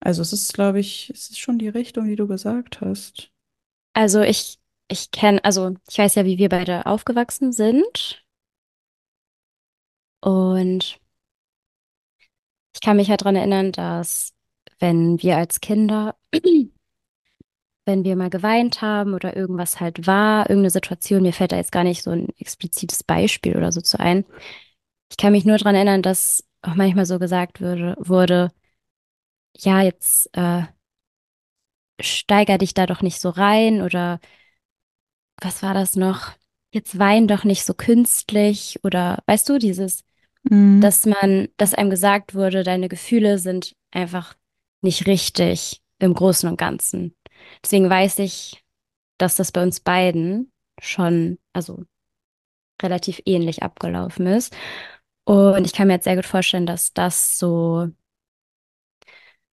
also es ist, glaube ich, es ist schon die Richtung, die du gesagt hast. Also ich, ich kenne, also ich weiß ja, wie wir beide aufgewachsen sind. Und ich kann mich halt daran erinnern, dass wenn wir als Kinder, wenn wir mal geweint haben oder irgendwas halt war, irgendeine Situation, mir fällt da jetzt gar nicht so ein explizites Beispiel oder so zu ein. Ich kann mich nur daran erinnern, dass auch manchmal so gesagt würde, wurde, ja, jetzt äh, steiger dich da doch nicht so rein oder was war das noch? Jetzt wein doch nicht so künstlich oder weißt du, dieses, Mhm. dass man, dass einem gesagt wurde, deine Gefühle sind einfach nicht richtig im Großen und Ganzen. Deswegen weiß ich, dass das bei uns beiden schon, also relativ ähnlich abgelaufen ist. Und ich kann mir jetzt sehr gut vorstellen, dass das so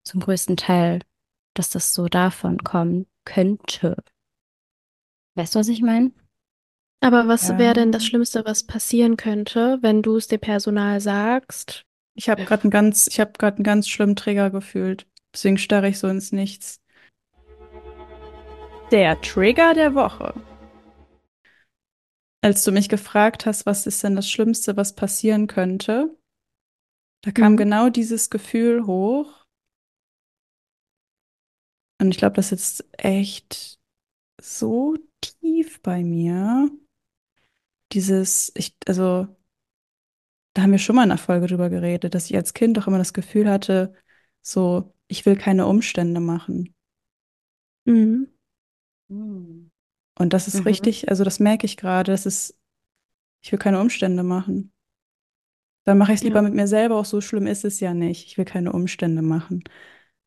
zum größten Teil, dass das so davon kommen könnte. Weißt du, was ich meine? Aber was Ja. wäre denn das Schlimmste, was passieren könnte, wenn du es dem Personal sagst? Ich habe gerade einen ganz, ich habe gerade einen ganz schlimmen Trigger gefühlt. Deswegen starre ich so ins Nichts. Der Trigger der Woche. Als du mich gefragt hast, was ist denn das Schlimmste, was passieren könnte, da kam Mhm. genau dieses Gefühl hoch. Und ich glaube, das sitzt echt so tief bei mir. Dieses, ich, also, da haben wir schon mal in einer Folge drüber geredet, dass ich als Kind doch immer das Gefühl hatte, so, ich will keine Umstände machen. Mhm. Und das ist Mhm. richtig, also das merke ich gerade, das ist, ich will keine Umstände machen. Dann mache ich es lieber Ja. mit mir selber, auch so schlimm ist es ja nicht. Ich will keine Umstände machen.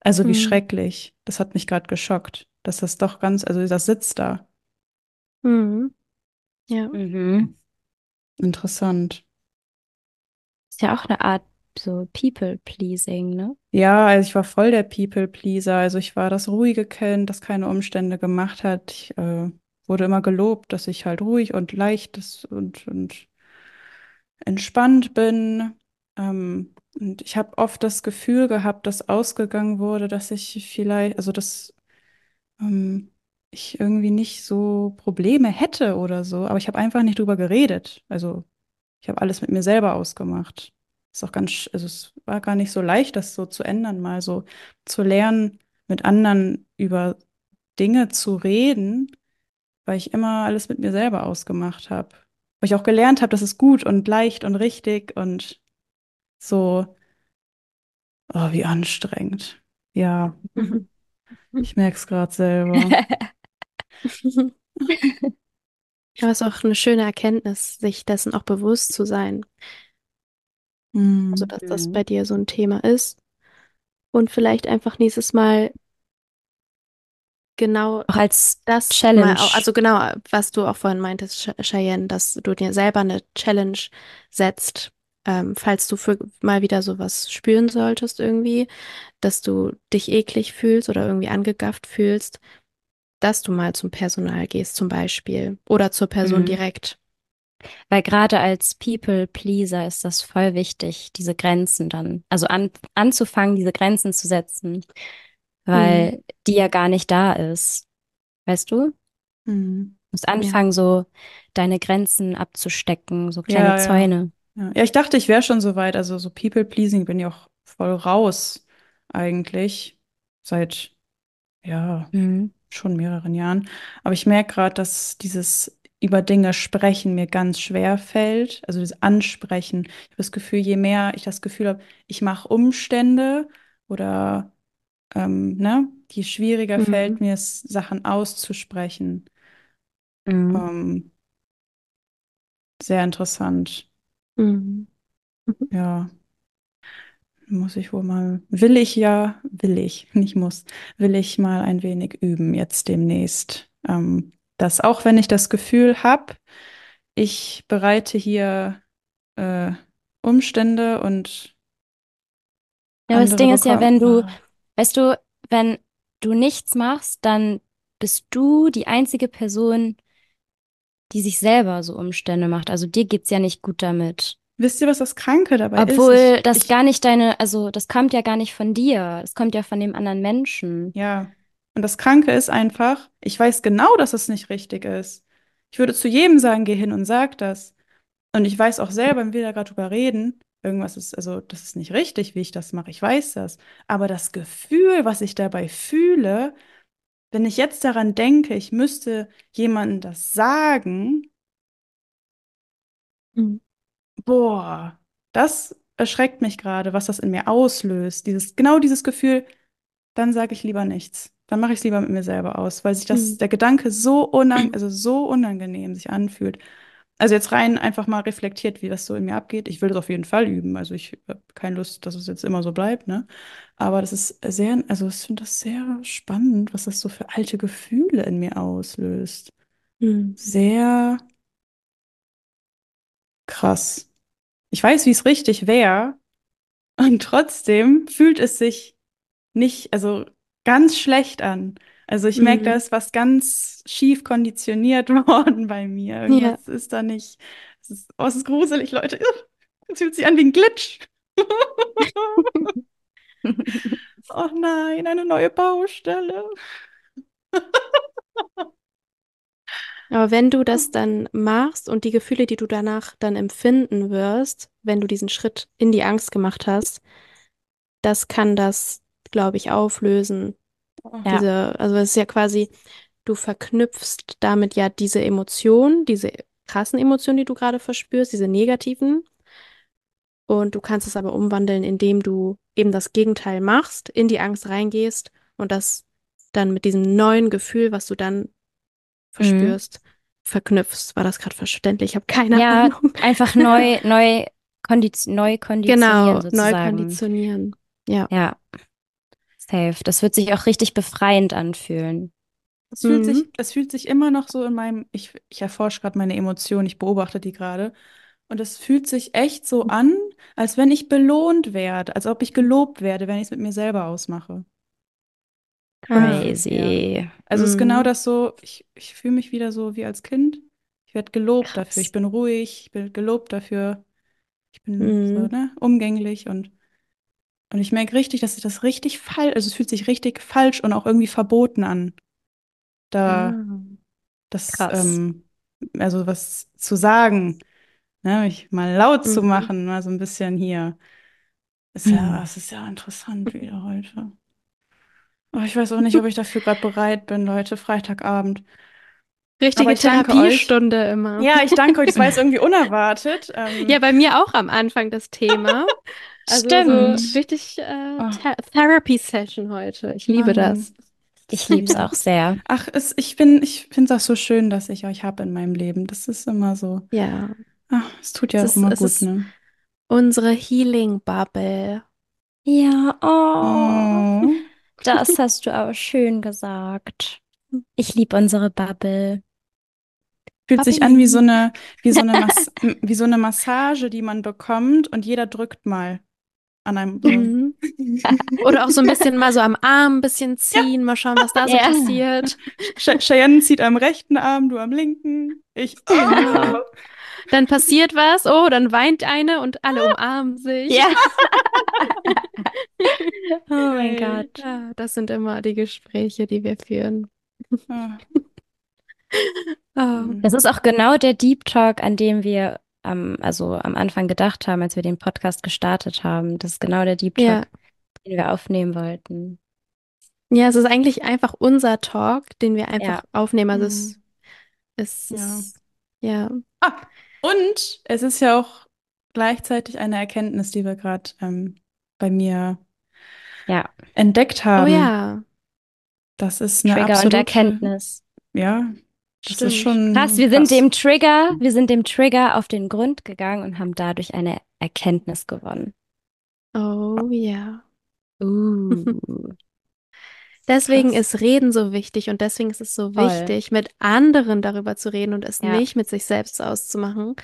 Also wie Mhm. schrecklich. Das hat mich gerade geschockt, dass das doch ganz, also das sitzt da. Mhm. Ja. Mhm. Interessant. Ist ja auch eine Art so People-Pleasing, ne? Ja, also ich war voll der People-Pleaser. Also ich war das ruhige Kind, das keine Umstände gemacht hat. Ich äh, wurde immer gelobt, dass ich halt ruhig und leicht und, und entspannt bin. Ähm, und ich habe oft das Gefühl gehabt, dass ausgegangen wurde, dass ich vielleicht, also dass ähm, ich irgendwie nicht so Probleme hätte oder so, aber ich habe einfach nicht drüber geredet. Also ich habe alles mit mir selber ausgemacht. Ist auch ganz, also es war gar nicht so leicht, das so zu ändern, mal so zu lernen, mit anderen über Dinge zu reden, weil ich immer alles mit mir selber ausgemacht habe. Weil ich auch gelernt habe, das ist gut und leicht und richtig und so, oh, wie anstrengend. Ja, ich merke es gerade selber. Aber es ist auch eine schöne Erkenntnis, sich dessen auch bewusst zu sein. Also, Hm. dass das Mhm. bei dir so ein Thema ist. Und vielleicht einfach nächstes Mal genau Auch als das Challenge. mal, also genau, was du auch vorhin meintest, Ch- Cheyenne, dass du dir selber eine Challenge setzt, ähm, falls du für mal wieder sowas spüren solltest irgendwie, dass du dich eklig fühlst oder irgendwie angegafft fühlst, dass du mal zum Personal gehst zum Beispiel oder zur Person Mhm. direkt. Weil gerade als People-Pleaser ist das voll wichtig, diese Grenzen dann, also an, anzufangen, diese Grenzen zu setzen, weil die ja gar nicht da ist. Weißt du? Du Hm. musst anfangen, so deine Grenzen abzustecken, so kleine Ja, ja. Zäune. Ja, ja, ich dachte, ich wäre schon so weit. Also so People-Pleasing bin ich auch voll raus eigentlich. Seit, ja, Mhm. schon mehreren Jahren. Aber ich merke gerade, dass dieses über Dinge sprechen mir ganz schwer fällt. Also das Ansprechen. Ich habe das Gefühl, je mehr ich das Gefühl habe, ich mache Umstände oder ähm, ne, je schwieriger fällt Mhm. mir es, Sachen auszusprechen. Mhm. Ähm, sehr interessant. Mhm. Ja. Muss ich wohl mal, will ich ja, will ich, nicht muss, will ich mal ein wenig üben jetzt demnächst. Ähm, dass auch wenn ich das Gefühl habe, ich bereite hier äh, Umstände und Ja, aber das Ding ist ja, wenn du, weißt du, wenn du nichts machst, dann bist du die einzige Person, die sich selber so Umstände macht. Also dir geht's ja nicht gut damit. Wisst ihr, was das Kranke dabei Obwohl ist? Ich, das ich, gar nicht deine, also das kommt ja gar nicht von dir. Das kommt ja von dem anderen Menschen. ja. Und das Kranke ist einfach, ich weiß genau, dass es nicht richtig ist. Ich würde zu jedem sagen, geh hin und sag das. Und ich weiß auch selber, wenn wir da gerade drüber reden, irgendwas ist, also das ist nicht richtig, wie ich das mache. Ich weiß das. Aber das Gefühl, was ich dabei fühle, wenn ich jetzt daran denke, ich müsste jemandem das sagen, Mhm. boah, das erschreckt mich gerade, was das in mir auslöst. Dieses, genau dieses Gefühl, dann sage ich lieber nichts. Dann mache ich es lieber mit mir selber aus, weil sich das, Mhm. der Gedanke so unang also so unangenehm sich anfühlt. Also jetzt rein einfach mal reflektiert, wie das so in mir abgeht. Ich will das auf jeden Fall üben. Also ich habe keine Lust, dass es jetzt immer so bleibt, ne? Aber das ist sehr, also ich finde das sehr spannend, was das so für alte Gefühle in mir auslöst. Mhm. Sehr krass. Ich weiß, wie es richtig wäre, und trotzdem fühlt es sich nicht, also ganz schlecht an. Also ich merke, da Mhm. ist was ganz schief konditioniert worden bei mir. Ja. Irgendwas ist da nicht. Es ist, oh, es ist gruselig, Leute. Es fühlt sich an wie ein Glitch. Oh nein, eine neue Baustelle. Aber wenn du das dann machst und die Gefühle, die du danach dann empfinden wirst, wenn du diesen Schritt in die Angst gemacht hast, das kann das, glaube ich, auflösen. Ja. Diese, also es ist ja quasi, du verknüpfst damit ja diese Emotionen, diese krassen Emotionen, die du gerade verspürst, diese negativen. Und du kannst es aber umwandeln, indem du eben das Gegenteil machst, in die Angst reingehst und das dann mit diesem neuen Gefühl, was du dann verspürst, verknüpfst. War das gerade verständlich? Ich habe keine Ja, Ahnung. einfach neu, neu, kondiz neu konditionieren Genau, neu sozusagen. konditionieren. Ja. Ja, safe. Das wird sich auch richtig befreiend anfühlen. Es fühlt sich, Mhm. es fühlt sich immer noch so in meinem, ich, ich erforsche gerade meine Emotionen, ich beobachte die gerade. Und es fühlt sich echt so an, als wenn ich belohnt werde, als ob ich gelobt werde, wenn ich es mit mir selber ausmache. Crazy. Also es ist genau Mhm. das so, ich, ich fühle mich wieder so wie als Kind. Ich werde gelobt dafür, ich Krass. bin ruhig, ich bin gelobt dafür, ich bin so, Mhm. ne, umgänglich und, und ich merke richtig, dass ich das richtig falsch, also es fühlt sich richtig falsch und auch irgendwie verboten an, da Ah. das, ähm, also was zu sagen, ne, mich mal laut zu Mhm. machen, mal so ein bisschen hier. Ist ja, es ist ja interessant wieder heute. Aber ich weiß auch nicht, ob ich dafür gerade bereit bin, Leute, Freitagabend. Richtige. Therapiestunde immer. Ja, ich danke euch. Das war jetzt irgendwie unerwartet. Ähm, Ja, bei mir auch am Anfang das Thema. Also so Stimmt. richtig äh, Oh. Ther Therapy-Session heute. Ich liebe Mann, das. Ich liebe auch sehr. Ach, es, ich bin, ich finde es auch so schön, dass ich euch habe in meinem Leben. Das ist immer so. Ja. Ach, es tut ja Es auch ist, immer es gut, ist ne? unsere Healing-Bubble. Ja, oh, Oh. das hast du aber schön gesagt. Ich liebe unsere Bubble. Fühlt sich an wie so eine, wie so eine Mas wie so eine Massage, die man bekommt und jeder drückt mal an einem so. Mhm. Oder auch so ein bisschen mal so am Arm ein bisschen ziehen, mal schauen, was da so Ja. passiert. Ch Cheyenne zieht am rechten Arm, du am linken. Ich. Genau. Dann passiert was, oh, dann weint eine und alle umarmen sich. Ja. Oh mein. Gott. Ja, das sind immer die Gespräche, die wir führen. Ah. Oh. Das ist auch genau der Deep Talk, an dem wir am, also am Anfang gedacht haben, als wir den Podcast gestartet haben. Das ist genau der Deep Talk, Ja. den wir aufnehmen wollten. Ja, es ist eigentlich einfach unser Talk, den wir einfach Ja. aufnehmen. Also Mhm. es, es Ja. ist, ja. Ah, und es ist ja auch gleichzeitig eine Erkenntnis, die wir gerade ähm, bei mir Ja. entdeckt Oh haben. ja, Das ist eine Trigger und absolute, Erkenntnis. ja, das stimmt. ist schon Krass, wir sind krass. dem Trigger, wir sind dem Trigger auf den Grund gegangen und haben dadurch eine Erkenntnis gewonnen. Oh ja. Uh. Deswegen Krass. ist Reden so wichtig und deswegen ist es so Voll. wichtig, mit anderen darüber zu reden und es Ja. nicht mit sich selbst auszumachen,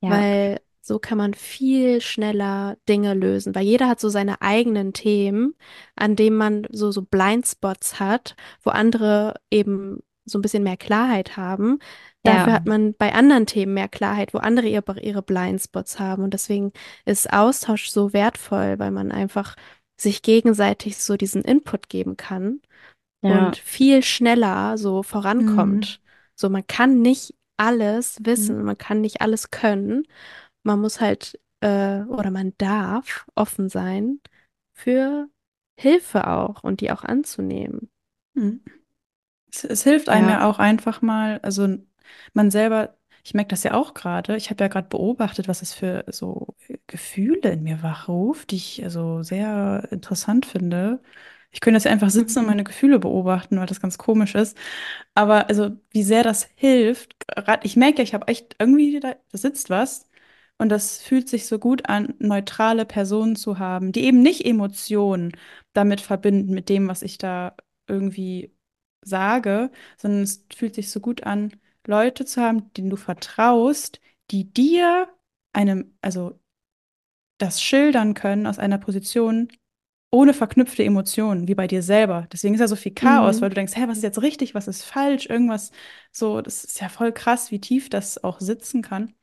Ja. weil so kann man viel schneller Dinge lösen, weil jeder hat so seine eigenen Themen, an denen man so, so Blindspots hat, wo andere eben so ein bisschen mehr Klarheit haben. Dafür Ja. hat man bei anderen Themen mehr Klarheit, wo andere ihre, ihre Blindspots haben. Und deswegen ist Austausch so wertvoll, weil man einfach sich gegenseitig so diesen Input geben kann Ja. und viel schneller so vorankommt. So, man kann nicht alles wissen, man kann nicht alles können. Man muss halt, äh, oder man darf offen sein für Hilfe auch und die auch anzunehmen. Hm. Es, es hilft einem Ja. ja auch einfach mal, also man selber, ich merke das ja auch gerade, ich habe ja gerade beobachtet, was es für so Gefühle in mir wachruft, die ich also sehr interessant finde. Ich könnte jetzt einfach sitzen und Mhm. meine Gefühle beobachten, weil das ganz komisch ist. Aber also, wie sehr das hilft, gerade, ich merke ja, ich habe echt irgendwie, da, da sitzt was und das fühlt sich so gut an, neutrale Personen zu haben, die eben nicht Emotionen damit verbinden, mit dem, was ich da irgendwie sage, sondern es fühlt sich so gut an, Leute zu haben, denen du vertraust, die dir einem, also das schildern können aus einer Position ohne verknüpfte Emotionen, wie bei dir selber. Deswegen ist ja so viel Chaos, Mhm. weil du denkst, hä, was ist jetzt richtig, was ist falsch, irgendwas so, das ist ja voll krass, wie tief das auch sitzen kann.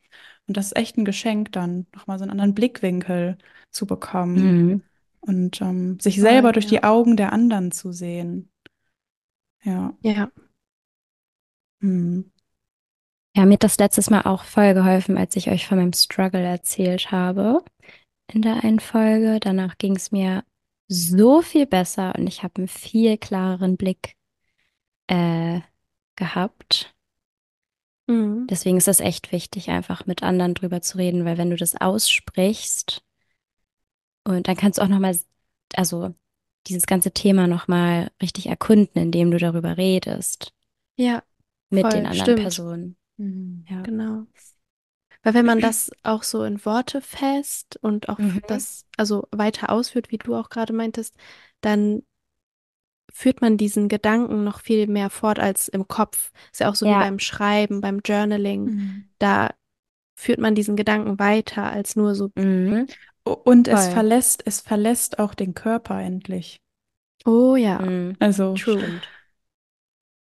Und das ist echt ein Geschenk, dann nochmal so einen anderen Blickwinkel zu bekommen Mhm. und ähm, sich selber durch ja. die Augen der anderen zu sehen. Ja. Ja. Hm. Ja, mir hat das letztes Mal auch voll geholfen, als ich euch von meinem Struggle erzählt habe in der einen Folge. Danach ging es mir so viel besser und ich habe einen viel klareren Blick äh, gehabt. Mhm. Deswegen ist es echt wichtig, einfach mit anderen drüber zu reden, weil wenn du das aussprichst und dann kannst du auch nochmal, also dieses ganze Thema nochmal richtig erkunden, indem du darüber redest Ja, mit voll, den anderen stimmt. Personen. Ja. Genau. Weil wenn man das auch so in Worte fasst und auch Mhm. das also weiter ausführt, wie du auch gerade meintest, dann führt man diesen Gedanken noch viel mehr fort als im Kopf. Ist ja auch so wie Ja. beim Schreiben, beim Journaling. Mhm. Da führt man diesen Gedanken weiter als nur so, Mhm. Und es Voll. verlässt, es verlässt auch den Körper endlich. oh ja, Mhm. Also true. Stimmt.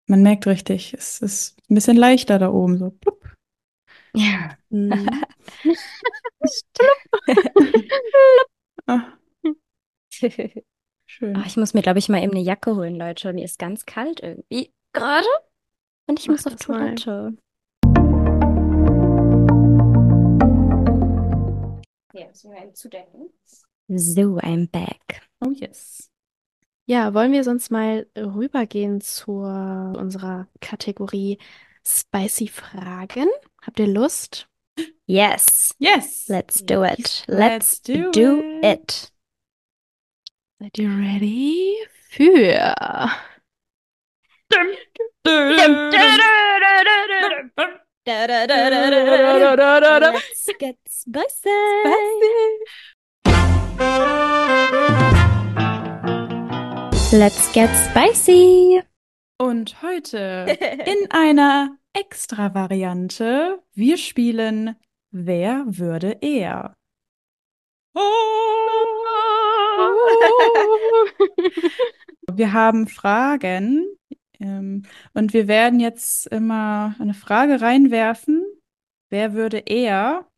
man merkt richtig, es ist ein bisschen leichter da oben, so plupp. Ja. Mhm. Ah, schön. Ach, ich muss mir, glaube ich, mal eben eine Jacke holen, Leute. Mir ist ganz kalt irgendwie gerade. Und ich Mach muss auf das mal. Ja, müssen wir eben zudecken. So, I'm back. Oh yes. Ja, wollen wir sonst mal rübergehen zu unserer Kategorie Spicy Fragen? Habt ihr Lust? Yes, Yes. let's do it. Let's Let's do do it. it. Seid ihr ready für Let's get spicy. Let's get spicy. Und heute in einer Extra-Variante, wir spielen Wer würde eher? Wir haben Fragen ähm, und wir werden jetzt immer eine Frage reinwerfen. Wer würde eher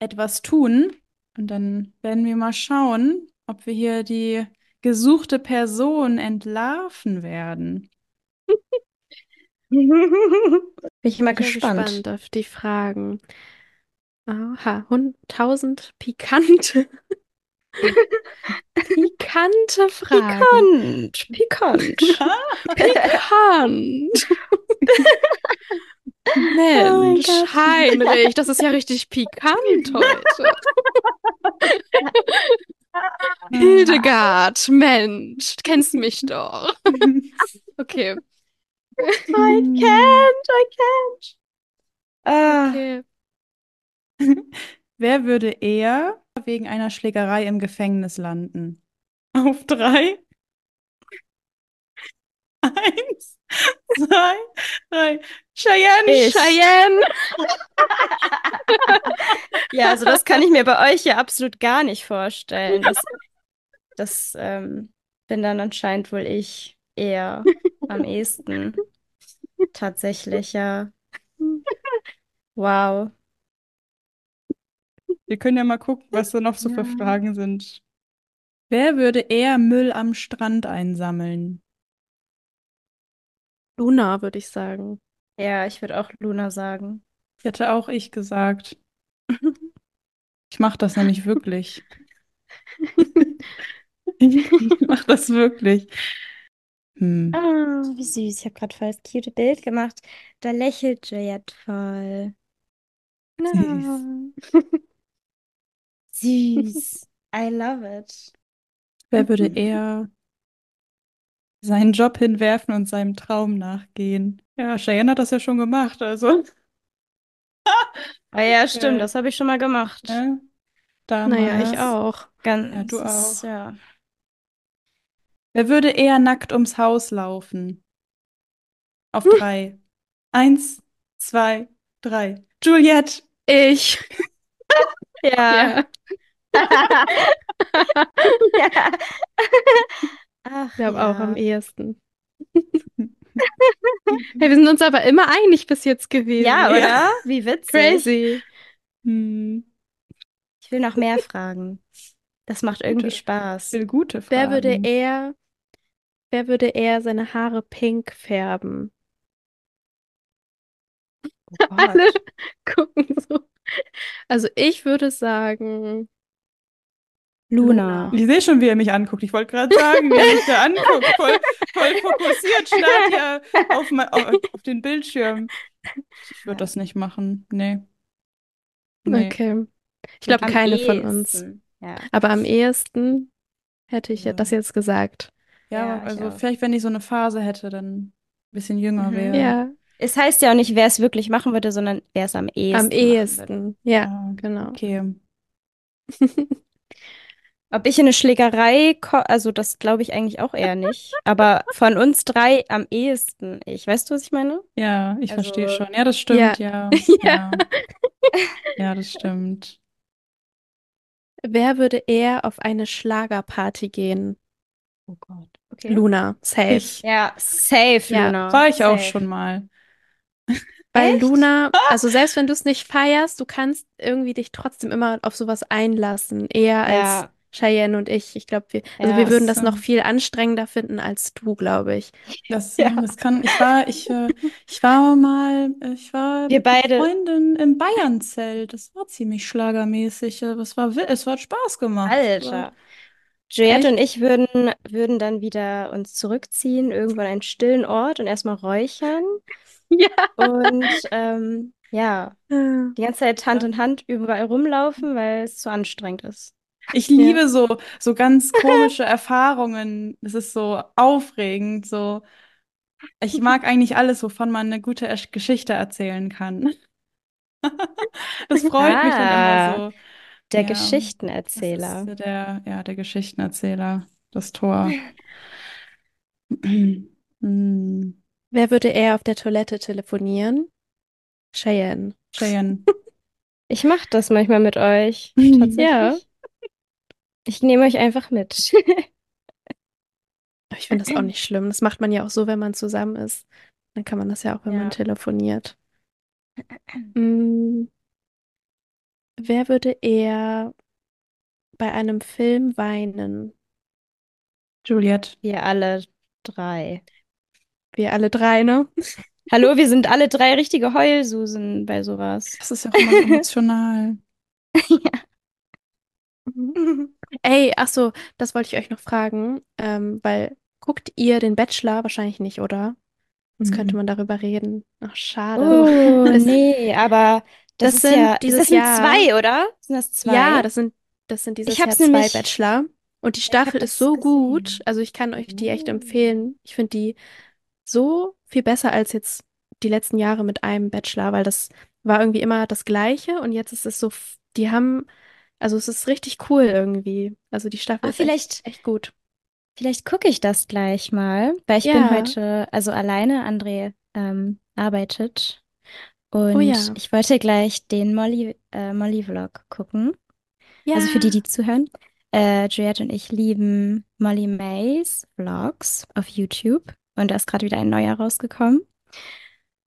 etwas tun? Und dann werden wir mal schauen, ob wir hier die gesuchte Person entlarven werden. Bin ich mal Ich bin gespannt. gespannt auf die Fragen. Aha, 1000 pikante, pikante Fragen. Pikant, pikant. Pikant. Oh Mensch, Gott. Heinrich, das ist ja richtig pikant heute. Hildegard, Mensch, du kennst mich doch. Okay, I can't, I can't. Ah, okay. wer würde eher wegen einer Schlägerei im Gefängnis landen? Auf drei. Eins, zwei, drei. Cheyenne. Ich. Cheyenne! Ja, also das kann ich mir bei euch ja absolut gar nicht vorstellen. Das, das ähm, bin dann anscheinend wohl ich eher am ehesten. Tatsächlich, ja. Wow. Wir können ja mal gucken, was da noch so für Ja. Fragen sind. Wer würde eher Müll am Strand einsammeln? Luna, würde ich sagen. Ja, ich würde auch Luna sagen. Hätte auch ich gesagt. Ich mache das nämlich wirklich. Ich mache das wirklich. Hm. Ah, wie süß. Ich habe gerade voll das cute Bild gemacht. Da lächelt Juliette voll. Süß. Süß. I love it. Wer würde eher seinen Job hinwerfen und seinem Traum nachgehen? Ja, Cheyenne hat das ja schon gemacht, also. Ah ja, stimmt, das habe ich schon mal gemacht. Ne? Naja, ich auch. Ganz, Ja, du auch. Ja. Wer würde eher nackt ums Haus laufen? Auf drei. Eins, zwei, drei. Juliette! Ich. Ja. Ja, Ja. Ach ich glaube auch am ja. ehesten. Hey, wir sind uns aber immer einig bis jetzt gewesen. Ja, oder? Ja. Wie witzig. Crazy. Hm, Ich will noch mehr fragen. Das macht irgendwie Gute. Spaß. will gute Wer würde Fragen. eher, wer würde eher seine Haare pink färben? Oh Alle gucken so. Also ich würde sagen, Luna. Ich sehe schon, wie er mich anguckt. Ich wollte gerade sagen, wie er mich da anguckt. Voll, voll fokussiert, starrt ja auf, mein, auf, auf den Bildschirm. Ich würde das nicht machen. Nee. Nee. okay. Ich glaube, keine von uns. ehesten. Ja. Aber am ehesten hätte ich Ja. das jetzt gesagt. Ja, Ja, also vielleicht, wenn ich so eine Phase hätte, dann ein bisschen jünger Mhm. wäre. Ja, Es heißt ja auch nicht, wer es wirklich machen würde, sondern wer es am ehesten am ehesten. Ja, Ah, genau. Okay. Ob ich in eine Schlägerei, ko- also das glaube ich eigentlich auch eher nicht. Aber von uns drei am ehesten ich. Weißt du, was ich meine? Ja, ich Also- verstehe schon. Ja, das stimmt, ja. Ja. Ja, ja, das stimmt. Wer würde eher auf eine Schlagerparty gehen? Oh Gott. Okay. Luna, safe. Ich. Ja, safe, Ja, Luna. War ich auch Safe. schon mal. Weil Echt? Luna, also selbst wenn du es nicht feierst, du kannst irgendwie dich trotzdem immer auf sowas einlassen. Eher als Ja. Cheyenne und ich. Ich glaube, wir, also Ja, wir würden das, das noch viel anstrengender finden als du, glaube ich. Das, Ja. das kann, ich war, ich, äh, ich war mal, äh, ich war Wir mit einer beide. Freundin im Bayernzelt. Das war ziemlich schlagermäßig. äh, Es war, es hat Spaß gemacht. Alter. Juliette und ich würden, würden dann wieder uns zurückziehen, irgendwo an einen stillen Ort und erstmal räuchern. Ja. Und ähm, ja, die ganze Zeit Hand in Hand überall rumlaufen, weil es zu anstrengend ist. Ich liebe so, so ganz komische Erfahrungen. Es ist so aufregend, so. Ich mag eigentlich alles, wovon man eine gute Esch- Geschichte erzählen kann. Das freut mich dann Ah, immer so. Der Ja, Geschichtenerzähler. der, ja, der Geschichtenerzähler, das Tor. Hm, Wer würde eher auf der Toilette telefonieren? Cheyenne. Cheyenne. Ich mache das manchmal mit euch. Ja. Ich nehme euch einfach mit. Ich finde das auch nicht schlimm. Das macht man ja auch so, wenn man zusammen ist. Dann kann man das ja auch, wenn Ja. man telefoniert. Mm. Wer würde eher bei einem Film weinen? Juliette. Wir alle drei. Wir alle drei, ne? Hallo, wir sind alle drei richtige Heulsusen bei sowas. Das ist ja auch immer so emotional. Ey, ach so, das wollte ich euch noch fragen, ähm, weil guckt ihr den Bachelor? Wahrscheinlich nicht, oder? Sonst könnte Mhm. man darüber reden. Ach, schade. Oh, Das- nee, aber das, das ist sind ja, dieses das sind Jahr- zwei, oder? Sind das zwei? Ja, das sind, das sind dieses Ich hab's Jahr zwei nämlich- Bachelor. Und die Staffel ist so gut. gesehen. Also ich kann euch die echt Oh. empfehlen. Ich finde die so viel besser als jetzt die letzten Jahre mit einem Bachelor, weil das war irgendwie immer das Gleiche und jetzt ist es so, die haben, also es ist richtig cool irgendwie. Also die Staffel Ah, ist echt, vielleicht, echt gut. Vielleicht gucke ich das gleich mal, weil ich bin Ja. heute also alleine. André ähm, arbeitet Oh und ja. ich wollte gleich den Molly, äh, Molly-Vlog gucken. Also für die, Ja. die zuhören. Äh, Juliette und ich lieben Molly Mays Vlogs auf YouTube und da ist gerade wieder ein neuer rausgekommen.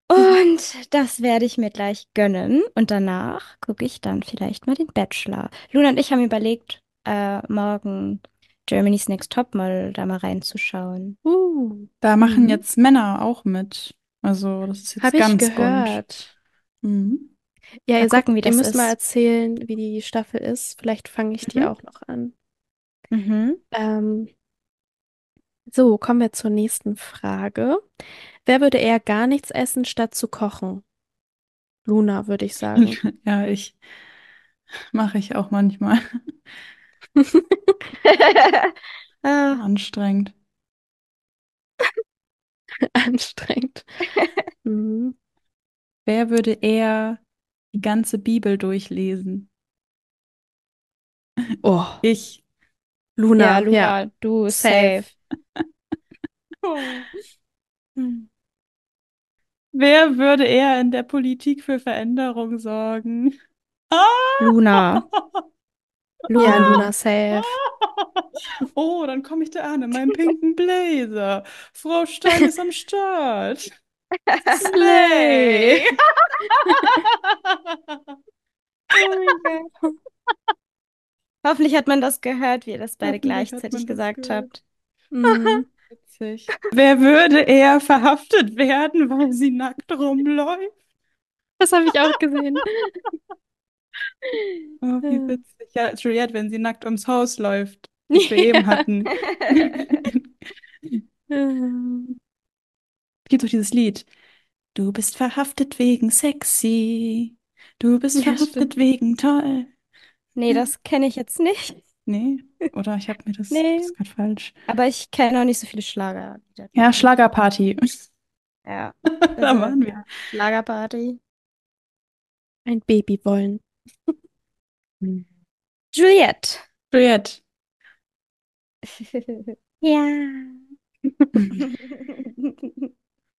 Und das werde ich mir gleich gönnen und danach gucke ich dann vielleicht mal den Bachelor. Luna und ich haben überlegt, äh, morgen Germany's Next Topmodel da mal reinzuschauen. Uh, Da machen Mhm. jetzt Männer auch mit. Also, das ist jetzt habe ich ganz bunt. gehört. Mhm. Ja, Mal ihr sagt, gucken, wie ihr das müsst mal ist. erzählen, wie die Staffel ist. Vielleicht fange ich die Mhm. auch noch an. Mhm. Ähm, so, kommen wir zur nächsten Frage. Wer würde eher gar nichts essen, statt zu kochen? Luna, würde ich sagen. Ja, ich mache ich auch manchmal. Ah, Anstrengend. Anstrengend. Mhm. Wer würde eher die ganze Bibel durchlesen? Oh, Ich. Luna, ja, ja, Luna, du safe. safe. Hm. Wer würde eher in der Politik für Veränderung sorgen? Luna. Ja, Luna. Luna, safe. Oh, dann komme ich da an in meinem pinken Blazer. Frau Stein ist am Start. Slay! Oh. Hoffentlich hat man das gehört, wie ihr das beide Hoffentlich hat man gleichzeitig das gesagt gehört. habt. Mhm. Witzig. Wer würde eher verhaftet werden, weil sie nackt rumläuft? Das habe ich auch gesehen. Oh, wie Ja. witzig. Ja, Juliette, wenn sie nackt ums Haus läuft, was wir eben hatten. Ähm, Gibt doch dieses Lied. Du bist verhaftet wegen sexy. Du bist Ja, verhaftet stimmt. wegen toll. Nee, das kenne ich jetzt nicht. Nee, oder ich habe mir das, Nee. das ist gerade falsch. Aber ich kenne auch nicht so viele Schlager. Ja, Schlagerparty. Ja. Da waren wir. Schlagerparty. ein Baby wollen. Juliette. Juliette. Ja.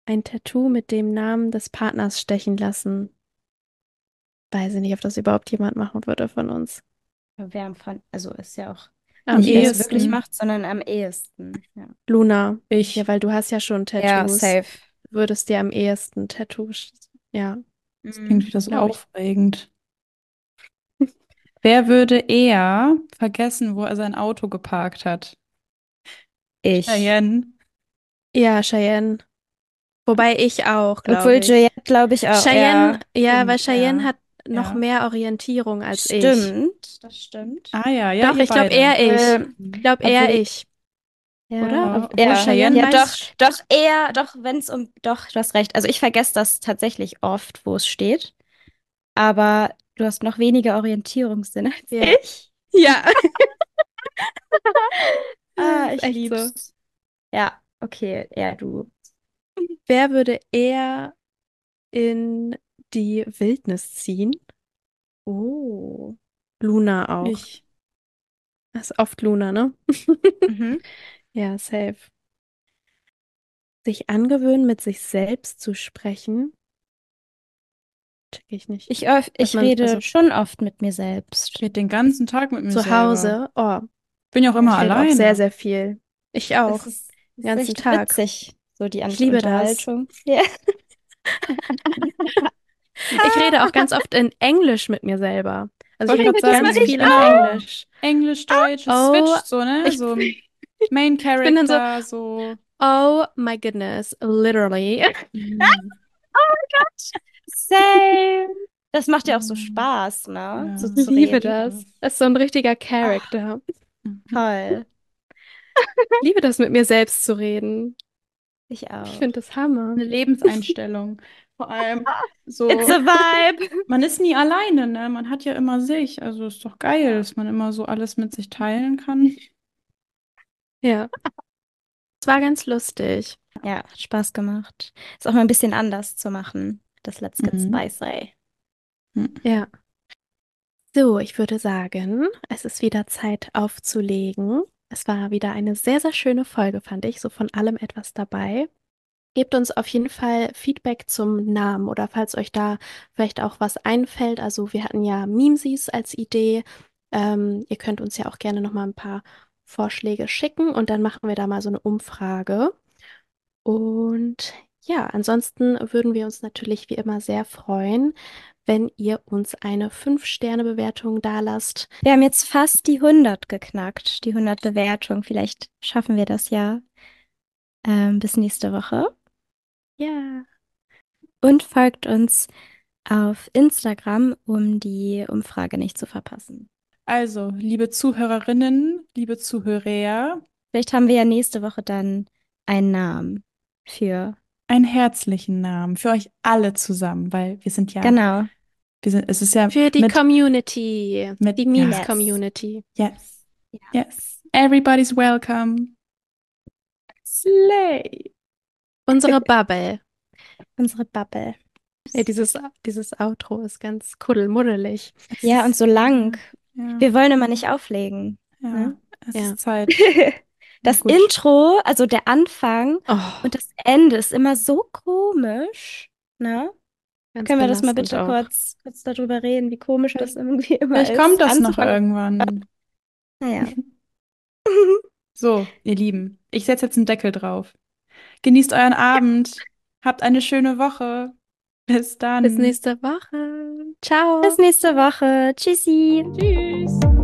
Ein Tattoo mit dem Namen des Partners stechen lassen. Weiß ich nicht, ob das überhaupt jemand machen würde von uns. Wer am Fun also ist ja auch Am nicht, wer es ehesten. wirklich macht, sondern am ehesten. Ja, Luna. Ich. Ja, weil du hast ja schon ja Tattoos. safe. Du würdest dir am ehesten Tattoos. Ja. Das klingt wieder so glaub ich. aufregend. Wer würde eher vergessen, wo er sein Auto geparkt hat? Ich. Cheyenne. Ja, Cheyenne. Wobei ich auch, glaube Obwohl ich. Juliette, glaube ich, auch. Cheyenne, ja, stimmt, weil Cheyenne ja. hat noch Ja. mehr Orientierung als ich. Stimmt, das stimmt. Ah ja, ja, Doch, ich glaube eher ich. Ähm, Ich glaube eher obwohl- ich. Ja, Oder? ja, Cheyenne ja, doch, doch, eher, doch, wenn es um, doch, du hast recht. Also ich vergesse das tatsächlich oft, wo es steht. Aber du hast noch weniger Orientierungssinn als Ja. ich. Ja. Ah, ich echt lieb's. Ja, okay, eher du. Wer würde eher in die Wildnis ziehen? Oh. Luna auch. Ich. Das ist oft Luna, ne? Mhm. Ja, safe. Sich angewöhnen, mit sich selbst zu sprechen. Check ich nicht. Ich, öff- ich man- rede also- schon oft mit mir selbst. Ich rede den ganzen Tag mit mir Zu selber. Hause. Oh, Bin ja auch immer ich auch sehr, sehr viel. Ich auch. Es ist, Den ganzen Tag. witzig, so die Ich liebe das. Unterhaltung. Ich rede auch ganz oft in Englisch mit mir selber. Also ich rede ganz viel in. Englisch. Englisch, Deutsch, Oh, switcht so, ne? ich- So Main dann so- Character, so. Oh my goodness, literally. Mhm. Same. Das macht ja auch so Mhm. Spaß, ne? Ja. So Ich liebe das. Das ist so ein richtiger Charakter. Toll. Ich liebe das, mit mir selbst zu reden. Ich auch. Ich finde das Hammer. Eine Lebenseinstellung. Vor allem so. It's a vibe. Man ist nie alleine, ne? Man hat ja immer sich. Also ist doch geil, dass man immer so alles mit sich teilen kann. Ja. Es war ganz lustig. Ja, hat Spaß gemacht. Ist auch mal ein bisschen anders zu machen. Das Let's Get Mhm. Spicy. Ja. So, ich würde sagen, es ist wieder Zeit aufzulegen. es war wieder eine sehr, sehr schöne Folge, fand ich. So von allem etwas dabei. Gebt uns auf jeden Fall Feedback zum Namen oder falls euch da vielleicht auch was einfällt. Also wir hatten ja Memesies als Idee. Ähm, ihr könnt uns ja auch gerne noch mal ein paar Vorschläge schicken und dann machen wir da mal so eine Umfrage. Und ja, ansonsten würden wir uns natürlich wie immer sehr freuen, wenn ihr uns eine 5-Sterne-Bewertung dalasst. Wir haben jetzt fast die 100 geknackt, die 100 Bewertung. Vielleicht schaffen wir das ja ähm, bis nächste Woche. Ja. Und folgt uns auf Instagram, um die Umfrage nicht zu verpassen. Also, liebe Zuhörerinnen, liebe Zuhörer, Vielleicht haben wir ja nächste Woche dann einen Namen für. einen herzlichen Namen für euch alle zusammen, weil wir sind ja, Genau. wir sind, es ist ja Für die mit, Community, mit- die. Memes-Community. yes, Ja. yes, everybody's welcome. Slay. Unsere Bubble. Unsere Bubble. Ja, dieses, dieses Outro ist ganz kuddelmuddelig. Ja, und so lang. Ja, Wir wollen immer nicht auflegen. ja, ne? es Ja. ist Zeit. Das gut. Intro, also der Anfang Oh, und das Ende ist immer so komisch. Ne? ganz Können wir das mal bitte auch. kurz, kurz darüber reden, wie komisch das irgendwie immer Vielleicht ist? kommt das noch irgendwann. Naja. So, ihr Lieben, ich setze jetzt einen Deckel drauf. Genießt euren Abend. Habt eine schöne Woche. Bis dann. Bis nächste Woche. Ciao. Bis nächste Woche. Tschüssi. Tschüss.